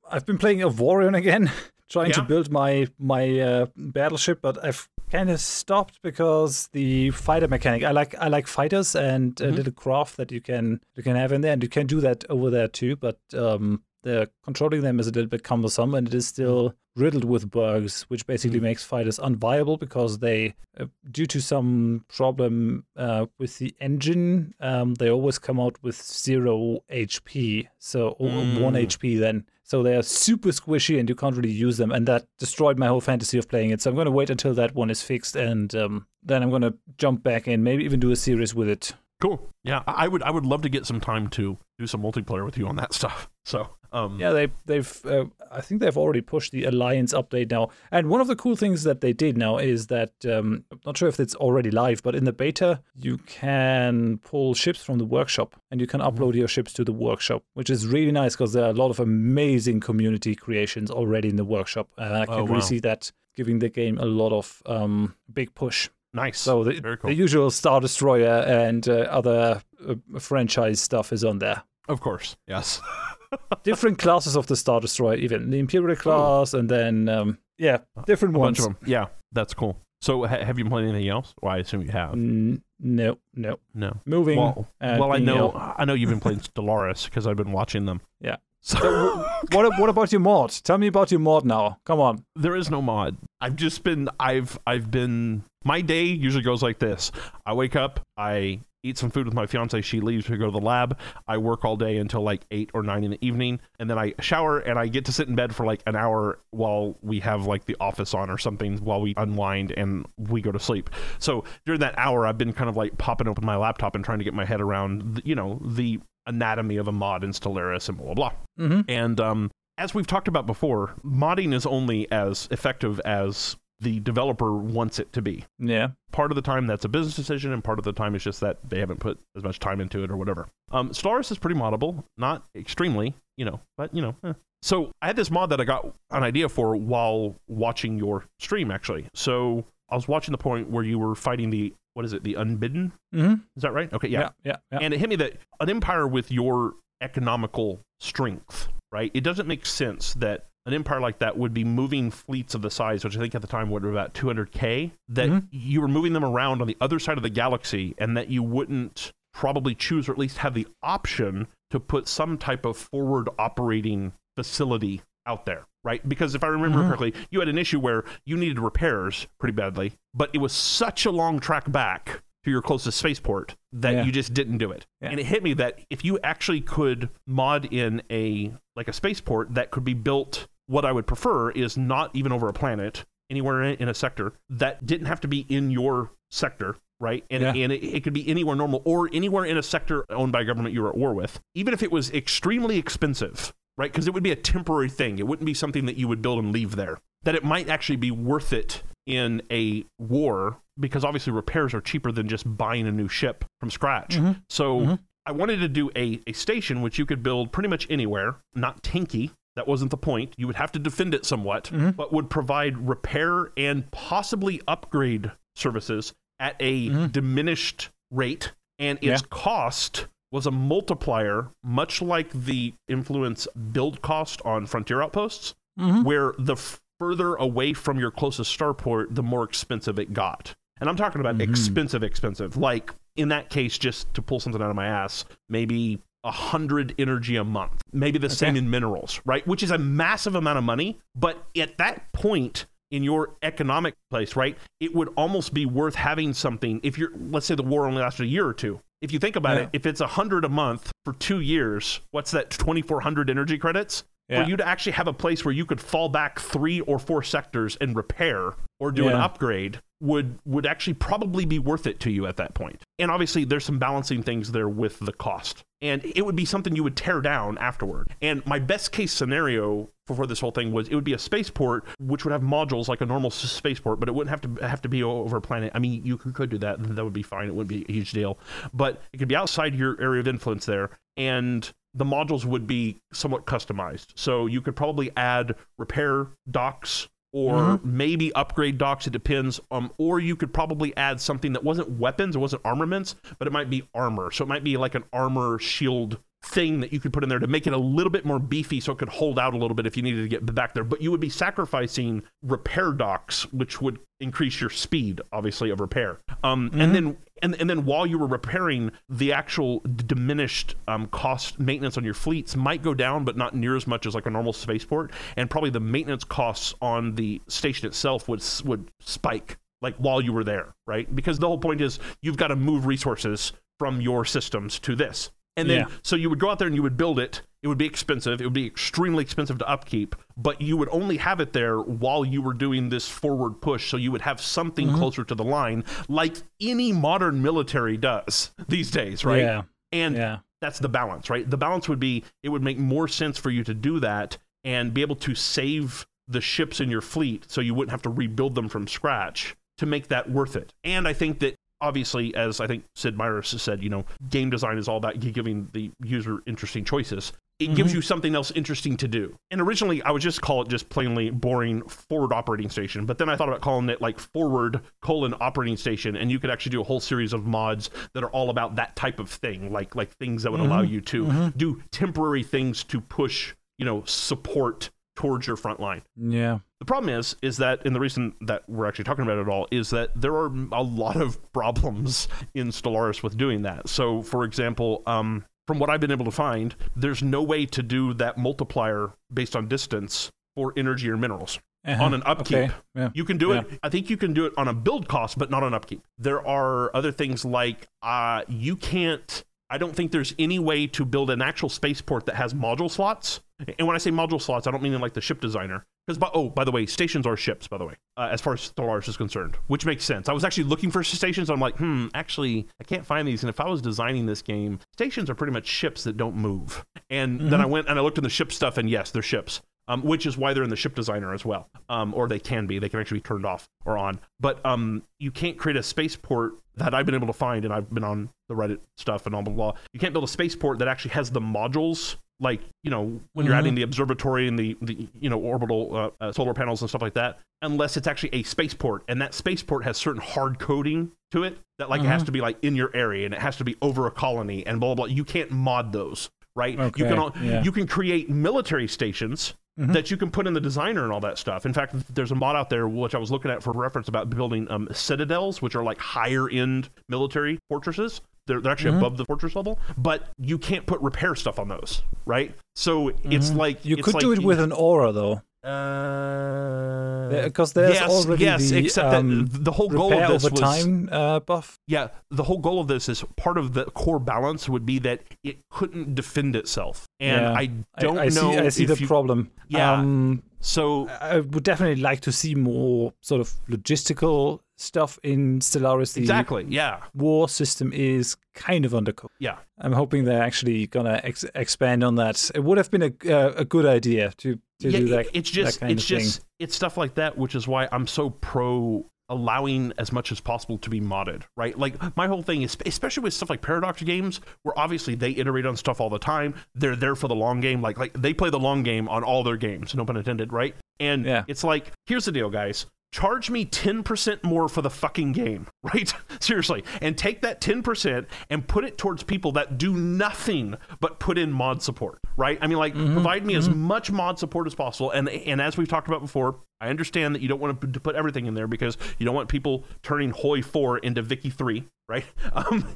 I've been playing Avorion again, (laughs) trying yeah. to build my my uh, battleship, but I've kind of stopped because the fighter mechanic. I like I like fighters and mm-hmm. a little craft that you can you can have in there, and you can do that over there too. But um, the controlling them is a little bit cumbersome, and it is still riddled with bugs, which basically Mm. makes fighters unviable because they, uh, due to some problem uh, with the engine, um, they always come out with zero HP, so or one Mm. HP then. So they are super squishy, and you can't really use them, and that destroyed my whole fantasy of playing it. So I'm going to wait until that one is fixed, and um, then I'm going to jump back in, maybe even do a series with it. Cool. Yeah, I would I would love to get some time to do some multiplayer with you on that (laughs) stuff. So, um, Yeah, they they've uh, I think they've already pushed the alliance update now. And one of the cool things that they did now is that um, I'm not sure if it's already live, but in the beta you can pull ships from the workshop and you can upload your ships to the workshop, which is really nice because there are a lot of amazing community creations already in the workshop. And I can Oh, really see that giving the game a lot of um, big push. Nice. So the, cool. the usual Star Destroyer and uh, other uh, franchise stuff is on there. of course, yes. (laughs) different classes of the Star Destroyer, even the Imperial class, and then um, yeah, different A bunch ones. of them. Yeah, that's cool. So, ha- have you played anything else? Well, I assume you have. N- no, no. No. Moving. Well, well, I know. ill. I know you've been playing Stellaris because I've been watching them. Yeah. So, what what about your mod? Tell me about your mod now. Come on. there is no mod. I've just been. I've. I've been. My day usually goes like this. I wake up. I eat some food with my fiance. She leaves to go to the lab. I work all day until like eight or nine in the evening, and then I shower and I get to sit in bed for like an hour while we have like the office on or something while we unwind and we go to sleep. So during that hour, I've been kind of like popping open my laptop and trying to get my head around, the, you know, the anatomy of a mod in Stellaris and blah blah blah. Mm-hmm. And um, as we've talked about before, modding is only as effective as the developer wants it to be. Yeah. Part of the time that's a business decision, and part of the time it's just that they haven't put as much time into it or whatever. Um, Stellaris is pretty moddable, not extremely, you know, but you know. eh. So I had this mod that I got an idea for while watching your stream, actually. So I was watching the point where you were fighting the what is it, the Unbidden? Mm-hmm. Is that right? Okay, Yeah. Yeah. Yeah. and it hit me that an empire with your economical strength, right? It doesn't make sense that an empire like that would be moving fleets of the size, which I think at the time were about 200k, that Mhm. you were moving them around on the other side of the galaxy, and that you wouldn't probably choose or at least have the option to put some type of forward operating facility out there, right? Because if I remember Mhm. correctly, you had an issue where you needed repairs pretty badly, but it was such a long track back to your closest spaceport that Yeah. you just didn't do it. Yeah. And it hit me that if you actually could mod in a like a spaceport that could be built what I would prefer is not even over a planet, anywhere in, in a sector that didn't have to be in your sector, right? And, Yeah. and it, it could be anywhere normal or anywhere in a sector owned by a government you were at war with, even if it was extremely expensive, right? Because it would be a temporary thing. It wouldn't be something that you would build and leave there. That it might actually be worth it in a war because obviously repairs are cheaper than just buying a new ship from scratch. Mhm. So Mhm. I wanted to do a, a station which you could build pretty much anywhere, not tanky. That wasn't the point. You would have to defend it somewhat, Mhm. but would provide repair and possibly upgrade services at a Mhm. diminished rate. And its Yeah. cost was a multiplier, much like the influence build cost on frontier outposts, Mhm. where the further away from your closest starport, the more expensive it got. And I'm talking about Mhm. expensive, expensive. Like in that case, just to pull something out of my ass, maybe a hundred energy a month. Maybe the same in minerals, right? Which is a massive amount of money. But at that point in your economic place, right, it would almost be worth having something if you're let's say the war only lasted a year or two. If you think about Yeah. it, if it's a hundred a month for two years, what's that? Twenty four hundred energy credits Yeah. for you to actually have a place where you could fall back three or four sectors and repair or do an upgrade would would actually probably be worth it to you at that point. And obviously there's some balancing things there with the cost. And it would be something you would tear down afterward. And my best case scenario for, for this whole thing was it would be a spaceport which would have modules like a normal spaceport, but it wouldn't have to have to be over a planet. I mean, you could do that. That would be fine. It wouldn't be a huge deal. But it could be outside your area of influence there and the modules would be somewhat customized. So you could probably add repair docks or Mhm. maybe upgrade docks. It depends. Um, or you could probably add something that wasn't weapons, it wasn't armaments, but it might be armor. So it might be like an armor shield thing that you could put in there to make it a little bit more beefy so it could hold out a little bit if you needed to get back there. But you would be sacrificing repair docks, which would increase your speed, obviously, of repair. Um, And then and and then while you were repairing, the actual d- diminished um, cost maintenance on your fleets might go down, but not near as much as like a normal spaceport, and probably the maintenance costs on the station itself would would spike like while you were there, right? Because the whole point is you've got to move resources from your systems to this. And then, Yeah. so you would go out there and you would build it. It would be expensive. It would be extremely expensive to upkeep, but you would only have it there while you were doing this forward push. So you would have something Mm-hmm. closer to the line, like any modern military does these days, right? Yeah. And Yeah. that's the balance, right? The balance would be it would make more sense for you to do that and be able to save the ships in your fleet so you wouldn't have to rebuild them from scratch to make that worth it. And I think that obviously, as I think Sid Meier's has said, you know, game design is all about giving the user interesting choices. It gives mm-hmm. you something else interesting to do. And originally, I would just call it just plainly boring forward operating station. But then I thought about calling it like forward colon operating station, and you could actually do a whole series of mods that are all about that type of thing, like like things that would allow mm-hmm. you to mm-hmm. do temporary things to push, you know, support towards your front line. Yeah. The problem is, is that, and the reason that we're actually talking about it all is that there are a lot of problems in Stellaris with doing that. So, for example, um, from what I've been able to find, there's no way to do that multiplier based on distance for energy or minerals Uh-huh. on an upkeep. Okay. Yeah. You can do Yeah. it. I think you can do it on a build cost, but not on upkeep. There are other things like uh, you can't. I don't think there's any way to build an actual spaceport that has module slots. And when I say module slots, I don't mean like the ship designer. Because by, oh, by the way, stations are ships. By the way, uh, as far as Stellaris is concerned, which makes sense. I was actually looking for stations. I'm like, hmm, actually, I can't find these. And if I was designing this game, stations are pretty much ships that don't move. And then I went and I looked in the ship stuff, and yes, they're ships um, which is why they're in the ship designer as well, um, or they can be. They can actually be turned off or on. But um, you can't create a spaceport that I've been able to find, and I've been on the Reddit stuff and all blah blah. blah. You can't build a spaceport that actually has the modules. Like you know, when you're adding the observatory and the, the you know orbital uh, uh, solar panels and stuff like that, unless it's actually a spaceport, and that spaceport has certain hard coding to it that like it has to be like in your area and it has to be over a colony and blah blah blah. You can't mod those, right? okay. You can yeah. you can create military stations that you can put in the designer and all that stuff. In fact, there's a mod out there which I was looking at for reference about building um, citadels, which are like higher end military fortresses. They're, they're actually above the fortress level, but you can't put repair stuff on those, right? So it's like You it's could do it with an aura though, uh, because there's yes, already yes, the except um, that the whole goal of this was time uh, buff. yeah, the whole goal of this is part of the core balance would be that it couldn't defend itself, and Yeah. I don't I, know. see. I see if the you, problem. Yeah. Um, So I would definitely like to see more sort of logistical stuff in Stellaris. The exactly, yeah, war system is kind of undercooked. yeah. I'm hoping they're actually gonna ex- expand on that. It would have been a uh, a good idea to to yeah, do that. it's just that it's just thing. it's stuff like that, which is why I'm so pro allowing as much as possible to be modded, right? Like my whole thing is, especially with stuff like Paradox games, where obviously they iterate on stuff all the time. They're there for the long game, like like they play the long game on all their games, no pun intended, right? And Yeah. it's like, here's the deal, guys. Charge me 10% more for the fucking game, (laughs) right? Seriously. And take that 10% and put it towards people that do nothing but put in mod support, right? I mean, like, provide me as much mod support as possible. And, and as we've talked about before, I understand that you don't want to, to put everything in there because you don't want people turning Hoi 4 into Vicky 3, right? (laughs) Um,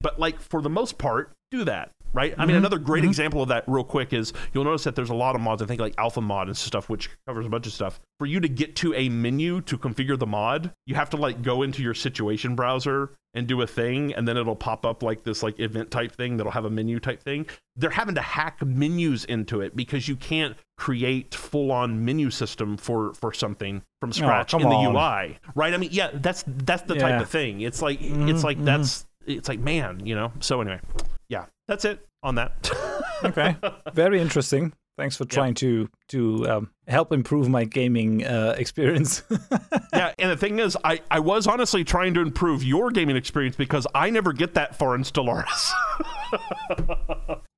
but, like, for the most part, do that. Right. I mean, mm-hmm. another great mm-hmm. example of that, real quick, is you'll notice that there's a lot of mods. I think like Alpha Mod and stuff, which covers a bunch of stuff. For you to get to a menu to configure the mod, you have to like go into your situation browser and do a thing, and then it'll pop up like this like event type thing that'll have a menu type thing. They're having to hack menus into it because you can't create full on menu system for for something from oh, scratch come in the on. UI. Right. I mean, yeah, that's that's the type of thing. It's like it's like mm-hmm. that's it's like man, you know. So anyway, yeah, that's it on that. (laughs) okay, very interesting. Thanks for trying to to um, help improve my gaming uh, experience. (laughs) yeah, and the thing is, I, I was honestly trying to improve your gaming experience because I never get that far in Stellaris (laughs)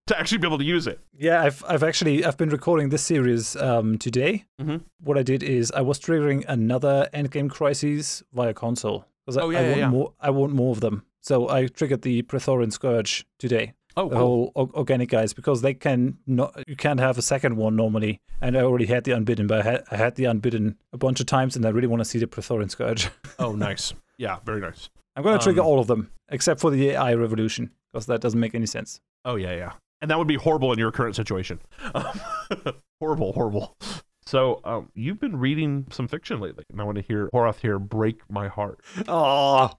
to actually be able to use it. yeah, I've I've actually I've been recording this series um, today. Mhm. What I did is I was triggering another endgame crisis via console because Oh, I, yeah, I yeah, want yeah. more. I want more of them. So I triggered the Prethoryn Scourge today. Oh, o- organic guys because they can not you can't have a second one normally and i already had the unbidden but i had, I had the unbidden a bunch of times and i really want to see the Prethoryn scourge (laughs) oh, nice. Yeah, very nice. I'm going to trigger Um, all of them except for the AI revolution because that doesn't make any sense. Oh yeah, yeah, and that would be horrible in your current situation. Um, (laughs) horrible, horrible. So um, you've been reading some fiction lately, and I want to hear Horath here break my heart. Oh,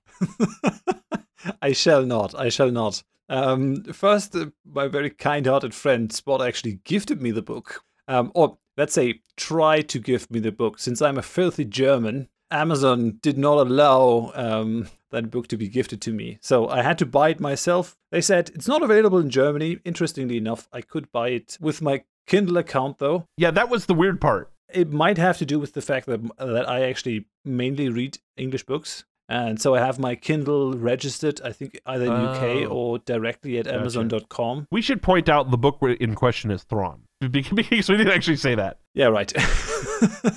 (laughs) I shall not. I shall not. Um, first, uh, my very kind-hearted friend Spot actually gifted me the book, um, or let's say, tried to give me the book. Since I'm a filthy German, Amazon did not allow um, that book to be gifted to me, so I had to buy it myself. They said it's not available in Germany. Interestingly enough, I could buy it with my Kindle account, though. Yeah, that was the weird part. It might have to do with the fact that that I actually mainly read English books, and so I have my Kindle registered. I think either in UK Oh. or directly at Amazon.com. We should point out the book in question is Thrawn (laughs) because we didn't actually say that. Yeah, right. (laughs)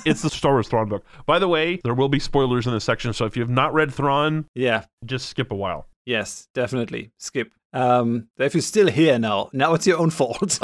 It's the Star Wars Thrawn book. By the way, there will be spoilers in this section, so if you have not read Thrawn, yeah. just skip a while. Yes, definitely. Skip. Um, if you're still here now, now it's your own fault.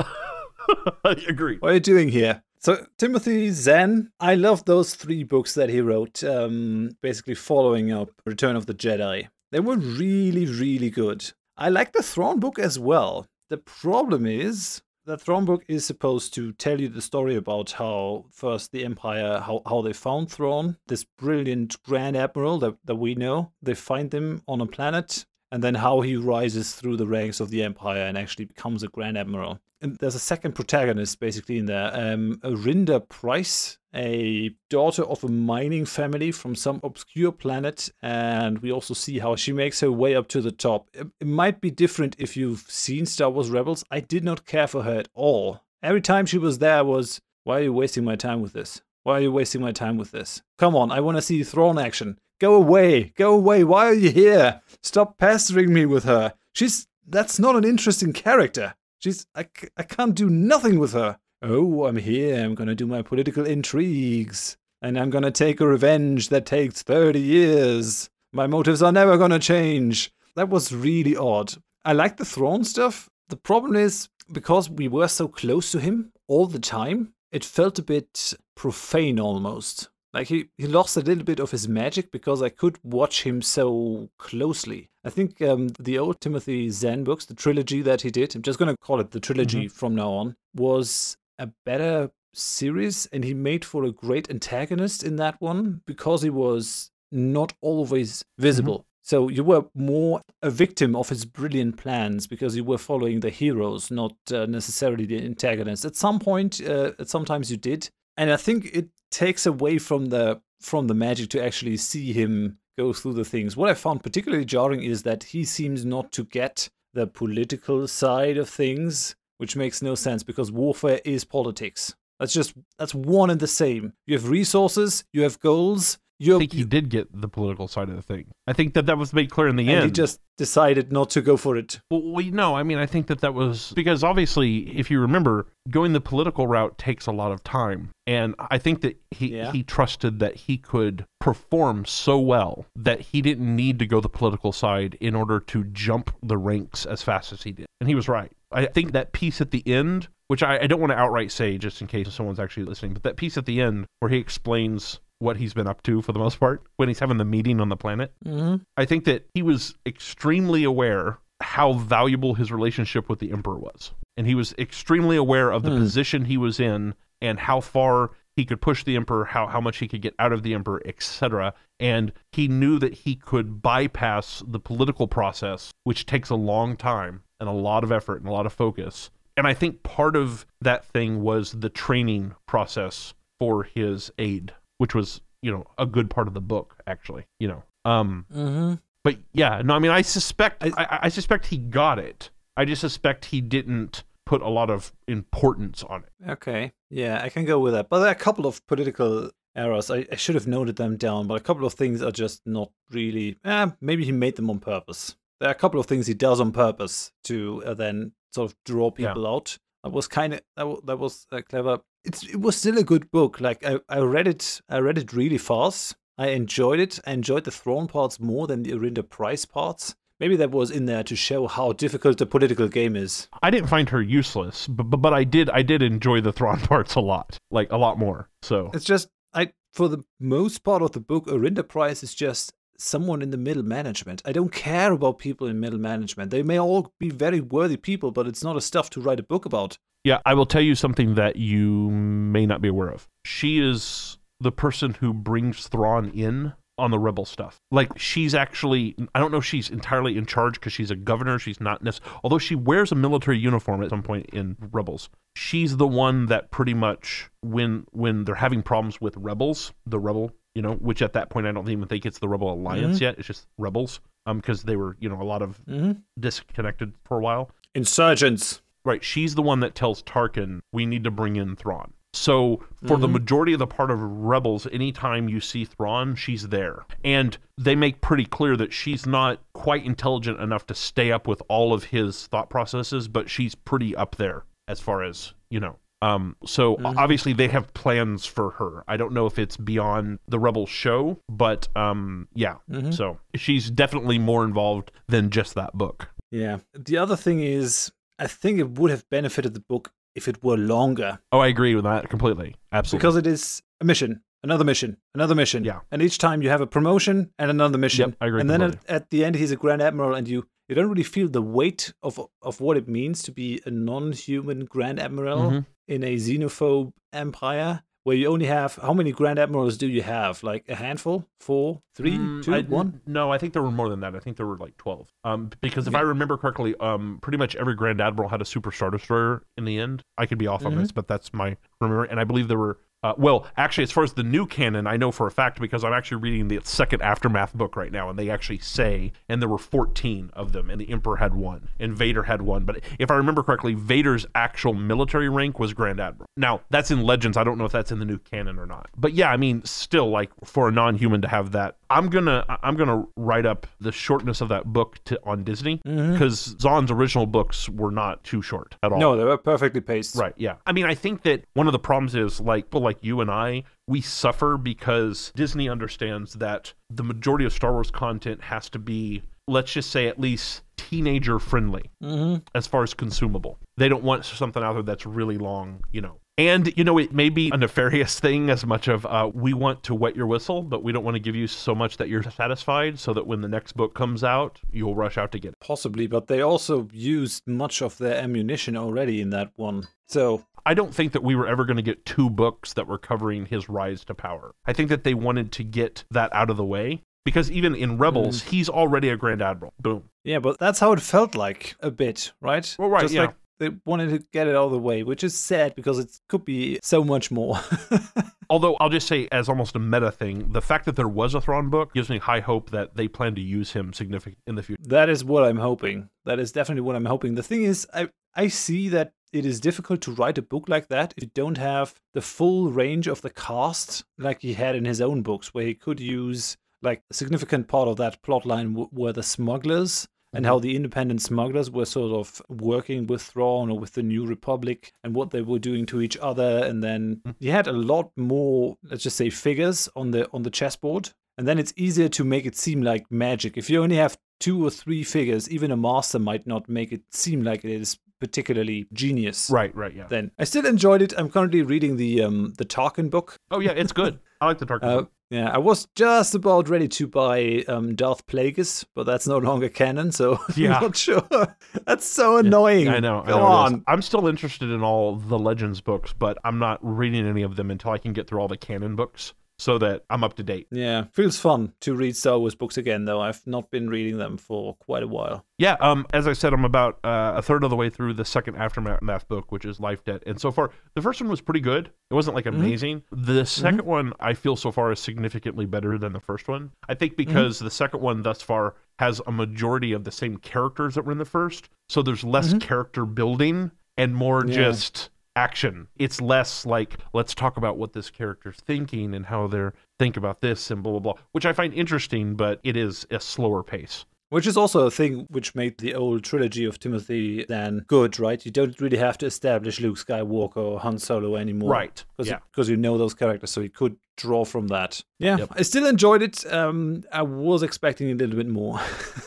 I (laughs) agree. what are you doing here? So Timothy Zahn, I love those three books that he wrote, um, basically following up Return of the Jedi. They were really, really good. I like the Thrawn book as well. The problem is the Thrawn book is supposed to tell you the story about how first the Empire, how, how they found Thrawn, this brilliant Grand Admiral that, that we know. They find him on a planet, and then how he rises through the ranks of the Empire and actually becomes a Grand Admiral. There's a second protagonist basically in there, um, Arihnda Pryce, a daughter of a mining family from some obscure planet, and we also see how she makes her way up to the top. It, it might be different if you've seen Star Wars Rebels. I did not care for her at all. Every time she was there was, why are you wasting my time with this? Why are you wasting my time with this? Come on, I want to see Thrawn action. Go away, go away. Why are you here? Stop pestering me with her. She's that's not an interesting character. She's I, I can't do nothing with her. Oh, I'm here. I'm gonna do my political intrigues, and I'm gonna take a revenge that takes thirty years. My motives are never gonna change. That was really odd. I like the Thrawn stuff. The problem is because we were so close to him all the time, it felt a bit profane almost. Like he, he lost a little bit of his magic because I could watch him so closely. I think um, the old Timothy Zahn books, the trilogy that he did, I'm just going to call it the trilogy from now on, was a better series and he made for a great antagonist in that one because he was not always visible. So you were more a victim of his brilliant plans because you were following the heroes, not uh, necessarily the antagonists. At some point, uh, sometimes you did, and I think it takes away from the from the magic to actually see him go through the things. What I found particularly jarring is that he seems not to get the political side of things, which makes no sense because warfare is politics. That's just that's one and the same. You have resources, you have goals. You I think he did get the political side of the thing. I think that that was made clear in the and end. he just decided not to go for it. Well, we no, I mean, I think that that was because obviously, if you remember, going the political route takes a lot of time, and I think that he Yeah. he trusted that he could perform so well that he didn't need to go the political side in order to jump the ranks as fast as he did, and he was right. I think that piece at the end, which I, I don't want to outright say just in case someone's actually listening, but that piece at the end where he explains what he's been up to for the most part when he's having the meeting on the planet. Mm-hmm. I think that he was extremely aware how valuable his relationship with the emperor was. And he was extremely aware of the Hmm. position he was in and how far he could push the emperor, how, how much he could get out of the emperor, etc. And he knew that he could bypass the political process, which takes a long time and a lot of effort and a lot of focus. And I think part of that thing was the training process for his aide, which was, you know, a good part of the book, actually. You know. Um Mm-hmm. but yeah, no, I mean, I suspect, I, I- I, suspect he got it. I just suspect he didn't put a lot of importance on it. Okay. Yeah, I can go with that. But there are a couple of political errors. I, I should have noted them down, but a couple of things are just not really. Eh, maybe he made them on purpose. There are a couple of things he does on purpose to uh, then sort of draw Yeah. people out. That was kind of that, wa- that was uh, clever. It's it was still a good book. Like I, I read it I read it really fast. I enjoyed it. I enjoyed the Thrawn parts more than the Arihnda Pryce parts. Maybe that was in there to show how difficult the political game is. I didn't find her useless, but, but but I did I did enjoy the Thrawn (laughs) parts a lot, like a lot more. So It's just I for the most part of the book, Arihnda Pryce is just someone in the middle management. I don't care about people in middle management. They may all be very worthy people, but it's not a stuff to write a book about. Yeah, I will tell you something that you may not be aware of. She is the person who brings Thrawn in on the rebel stuff. Like she's actually I don't know if she's entirely in charge because she's a governor, she's not necessarily although she wears a military uniform at some point in Rebels. She's the one that pretty much when when they're having problems with rebels, the rebel, you know, which at that point I don't even think it's the Rebel Alliance Mm-hmm. yet. It's just rebels. Um, because they were, you know, a lot of Mhm. disconnected for a while. Insurgents. Right. She's the one that tells Tarkin, we need to bring in Thrawn. So for the majority of the part of Rebels, anytime you see Thrawn, she's there. And they make pretty clear that she's not quite intelligent enough to stay up with all of his thought processes, but she's pretty up there as far as, you know. Um, so obviously they have plans for her. I don't know if it's beyond the Rebel show, but um, yeah. So she's definitely more involved than just that book. Yeah. The other thing is, I think it would have benefited the book if it were longer Oh, I agree with that completely. Absolutely. because it is a mission, another mission, another mission. Yeah. And each time you have a promotion and another mission. Yep, I agree And then at, at the end, he's a Grand Admiral, and you you don't really feel the weight of of what it means to be a non-human Grand Admiral Mhm. in a xenophobe empire. Where you only have how many Grand Admirals do you have? Like a handful? Four? Three? Mm, Two? I- One? No, I think there were more than that. I think there were like twelve. Um, because if I remember correctly, um, pretty much every Grand Admiral had a Super Star Destroyer in the end. I could be off on this, but that's my remember. And I believe there were. Uh, well, actually, as far as the new canon, I know for a fact because I'm actually reading the second Aftermath book right now, and they actually say, and there were 14 of them, and the Emperor had one, and Vader had one. But if I remember correctly, Vader's actual military rank was Grand Admiral. Now, that's in Legends. I don't know if that's in the new canon or not. But yeah, I mean, still, like for a non-human to have that, I'm gonna I'm gonna write up the shortness of that book to on Disney mm-hmm. because Zahn's original books were not too short at all. No, they were perfectly paced. Right, yeah. I mean, I think that one of the problems is like people like you and I, we suffer because Disney understands that the majority of Star Wars content has to be, let's just say, at least teenager friendly mm-hmm. as far as consumable. They don't want something out there that's really long, you know. And, you know, it may be a nefarious thing as much of uh, we want to wet your whistle, but we don't want to give you so much that you're satisfied so that when the next book comes out, you'll rush out to get it. Possibly, but they also used much of their ammunition already in that one. So I don't think that we were ever going to get two books that were covering his rise to power. I think that they wanted to get that out of the way because even in Rebels, he's already a Grand Admiral. Boom. Yeah, but that's how it felt like a bit, right? Well, right, Just yeah. like they wanted to get it out of the way, which is sad because it could be so much more. (laughs) Although I'll just say, as almost a meta thing, the fact that there was a Thrawn book gives me high hope that they plan to use him significant in the future. that is what I'm hoping. That is definitely what I'm hoping. The thing is, I I see that it is difficult to write a book like that if you don't have the full range of the cast like he had in his own books, where he could use like a significant part of that plot line w- were the smugglers and how the independent smugglers were sort of working with Thrawn or with the New Republic and what they were doing to each other. And then you had a lot more, let's just say, figures on the on the chessboard. And then it's easier to make it seem like magic. If you only have two or three figures, even a master might not make it seem like it is particularly genius. Right, right, yeah. Then I still enjoyed it. I'm currently reading the um the Tarkin book. Oh, yeah, it's good. I like the Tarkin Uh, book. Yeah, I was just about ready to buy um, Darth Plagueis, but that's no longer canon, so (laughs) Yeah. I'm not sure. (laughs) that's so annoying. I know. I Come know on. I'm still interested in all the Legends books, but I'm not reading any of them until I can get through all the canon books so that I'm up to date. Yeah, feels fun to read Star Wars books again, though. I've not been reading them for quite a while. Yeah, um, as I said, I'm about uh, a third of the way through the second aftermath book, which is Life Debt, and so far the first one was pretty good. It wasn't like amazing. The 2nd one I feel so far is significantly better than the first one. I think because the second one thus far has a majority of the same characters that were in the first, so there's less character building and more Yeah. just action. It's less like let's talk about what this character's thinking and how they're think about this and blah blah blah, which I find interesting, but it is a slower pace. Which is also a thing which made the old trilogy of Timothy Zahn good, right? You don't really have to establish Luke Skywalker or Han Solo anymore. Right, Because yeah. because you know those characters, so you could draw from that. Yeah, Yep. I still enjoyed it. Um, I was expecting a little bit more.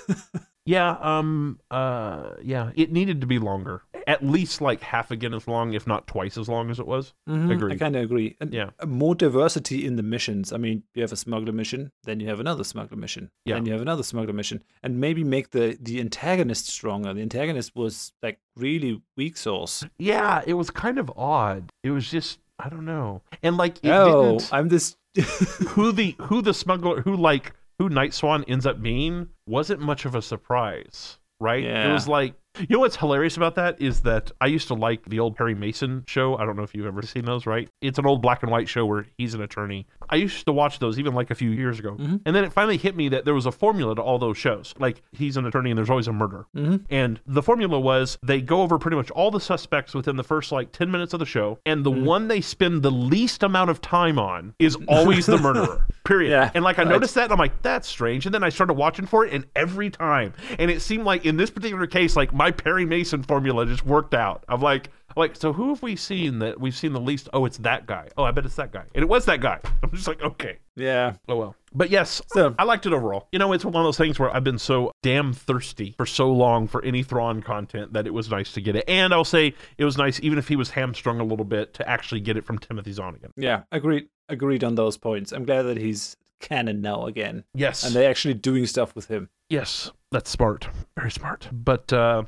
(laughs) Yeah, um, uh, yeah, it needed to be longer. At least like half again as long, if not twice as long as it was. Mhm, I kind of agree. And Yeah. more diversity in the missions. I mean, you have a smuggler mission, then you have another smuggler mission, Yeah. then you have another smuggler mission, and maybe make the the antagonist stronger. The antagonist was like really weak sauce. Yeah, it was kind of odd. It was just I don't know, and like it oh, didn't. I'm this. (laughs) who the who the smuggler who like who Nightswan ends up being wasn't much of a surprise, right? It was like you know what's hilarious about that is that I used to like the old Perry Mason show. I don't know if you've ever seen those, right? It's an old black and white show where he's an attorney. I used to watch those even like a few years ago. Mhm. And then it finally hit me that there was a formula to all those shows. Like he's an attorney and there's always a murder. Mhm. And the formula was they go over pretty much all the suspects within the first like 10 minutes of the show. And Mm-hmm. the one they spend the least amount of time on is (laughs) always the murderer. Period. Yeah, and like I noticed that and I'm like, that's strange. And then I started watching for it and every time. And it seemed like in this particular case, like my Perry Mason formula just worked out. I'm like, like, so who have we seen that we've seen the least? Oh, it's that guy. Oh, I bet it's that guy. And it was that guy. (laughs) I'm just like, okay. yeah. Oh well. But yes, So- I liked it overall. You know, it's one of those things where I've been so damn thirsty for so long for any Thrawn content that it was nice to get it. And I'll say it was nice, even if he was hamstrung a little bit, to actually get it from Timothy Zahn Yeah. Agreed. Agreed on those points. I'm glad that he's canon now again, Yes. and they're actually doing stuff with him. yes. That's smart. Very smart. But uh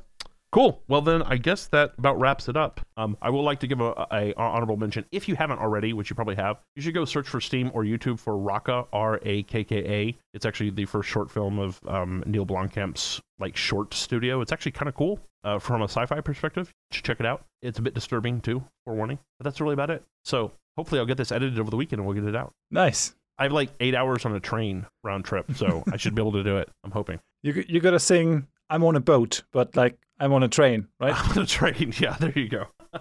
Cool. Well, then I guess that about wraps it up. Um, I would like to give a, a honorable mention. If you haven't already, which you probably have, you should go search for Steam or YouTube for Rakka R A K K A. It's actually the first short film of um, Neil Blomkamp's like short studio. It's actually kind of cool uh, from a sci-fi perspective. You should check it out. It's a bit disturbing too. Forewarning, but that's really about it. So hopefully I'll get this edited over the weekend and we'll get it out. Nice. I have like eight hours on a train round trip, so I should be able to do it. I'm hoping. (laughs) You you gotta sing. I'm on a boat, but like I'm on a train, right? (laughs) I'm on a train. Yeah, there you go. (laughs)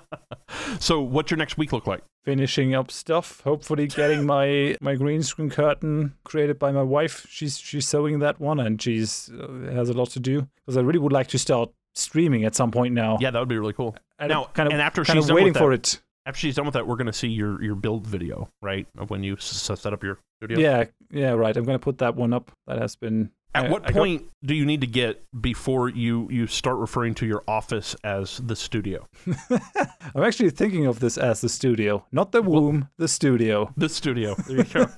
so, what's your next week look like? finishing up stuff. Hopefully, getting my (laughs) my green screen curtain created by my wife. She's she's sewing that one, and she's uh, has a lot to do because I really would like to start streaming at some point now. Yeah, that would be really cool. and now, kind of and after kind she's of done waiting with for it. after she's done with that, we're going to see your your build video, right? Of when you s- s- set up your studio. Yeah, yeah, right. I'm gonna put that one up. That has been. At I- what I point do you need to get before you you start referring to your office as the studio? (laughs) I'm actually thinking of this as the studio, not the womb, the studio. The studio. (laughs) There you go. (laughs)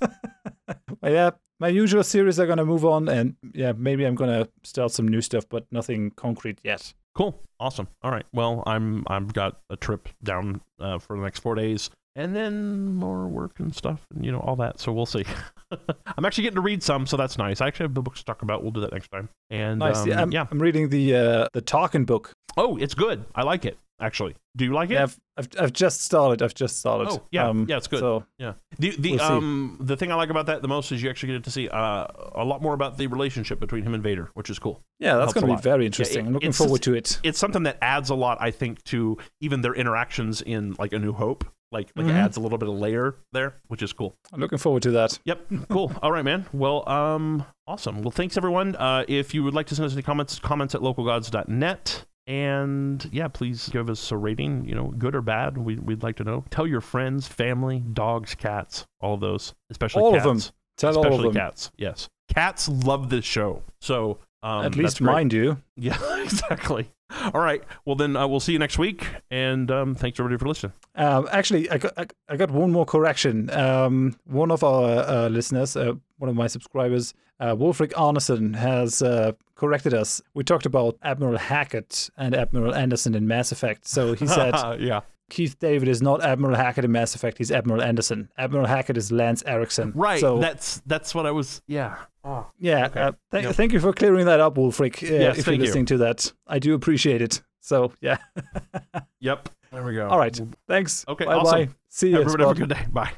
Yeah, my usual series are gonna move on, and yeah, maybe I'm gonna start some new stuff, but nothing concrete yet. Cool. Awesome. All right. Well, I'm I've got a trip down uh, for the next four days, and then more work and stuff, and you know all that. So we'll see. (laughs) I'm actually getting to read some, so that's nice. I actually have the books to talk about. We'll do that next time. And Nice. um, yeah, I'm, yeah. I'm reading the uh, the talking book. Oh, it's good. I like it. Actually, do you like it? Yeah, I've, I've I've just started. I've just started. Oh, yeah. Um, Yeah, it's good. So Yeah. The the We'll see. um the thing I like about that the most is you actually get to see uh, a lot more about the relationship between him and Vader, which is cool. yeah, that's going to be very interesting. it- I'm looking forward to it. It's something that adds a lot, I think, to even their interactions in like A New Hope. Like like Mhm. adds a little bit of layer there, which is cool. I'm looking forward to that. Yep. Cool. (laughs) All right, man. Well, um, awesome. Well, thanks everyone. Uh, if you would like to send us any comments, comments at localgods.net. And yeah, please give us a rating, you know, good or bad. We, we'd like to know. Tell your friends, family, dogs, cats, all of those, especially All of them. Tell especially all of them. cats. Yes. Cats love this show. So, um, At least mine do. Yeah, (laughs) exactly. (laughs) All right. Well, then uh, we'll see you next week. And um, thanks everybody for listening. Um, actually, I got I, got one more correction. Um, one of our uh, listeners, uh, one of my subscribers, uh, Wolfric Arneson, has uh, corrected us. We talked about Admiral Hackett and Admiral Anderson in Mass Effect. So he said (laughs) yeah. Keith David is not Admiral Hackett in Mass Effect. He's Admiral Anderson. Admiral Hackett is Lance Erickson. Right. So that's that's what I was. Yeah. Oh. yeah, okay. uh, th- Yep. thank you for clearing that up, Wolfric. Uh, Yes, if thank you're you. listening to that, I do appreciate it. So yeah. (laughs) Yep. There we go. All right. Thanks. Okay, Bye awesome. bye. See you. Everybody have a good day. Bye.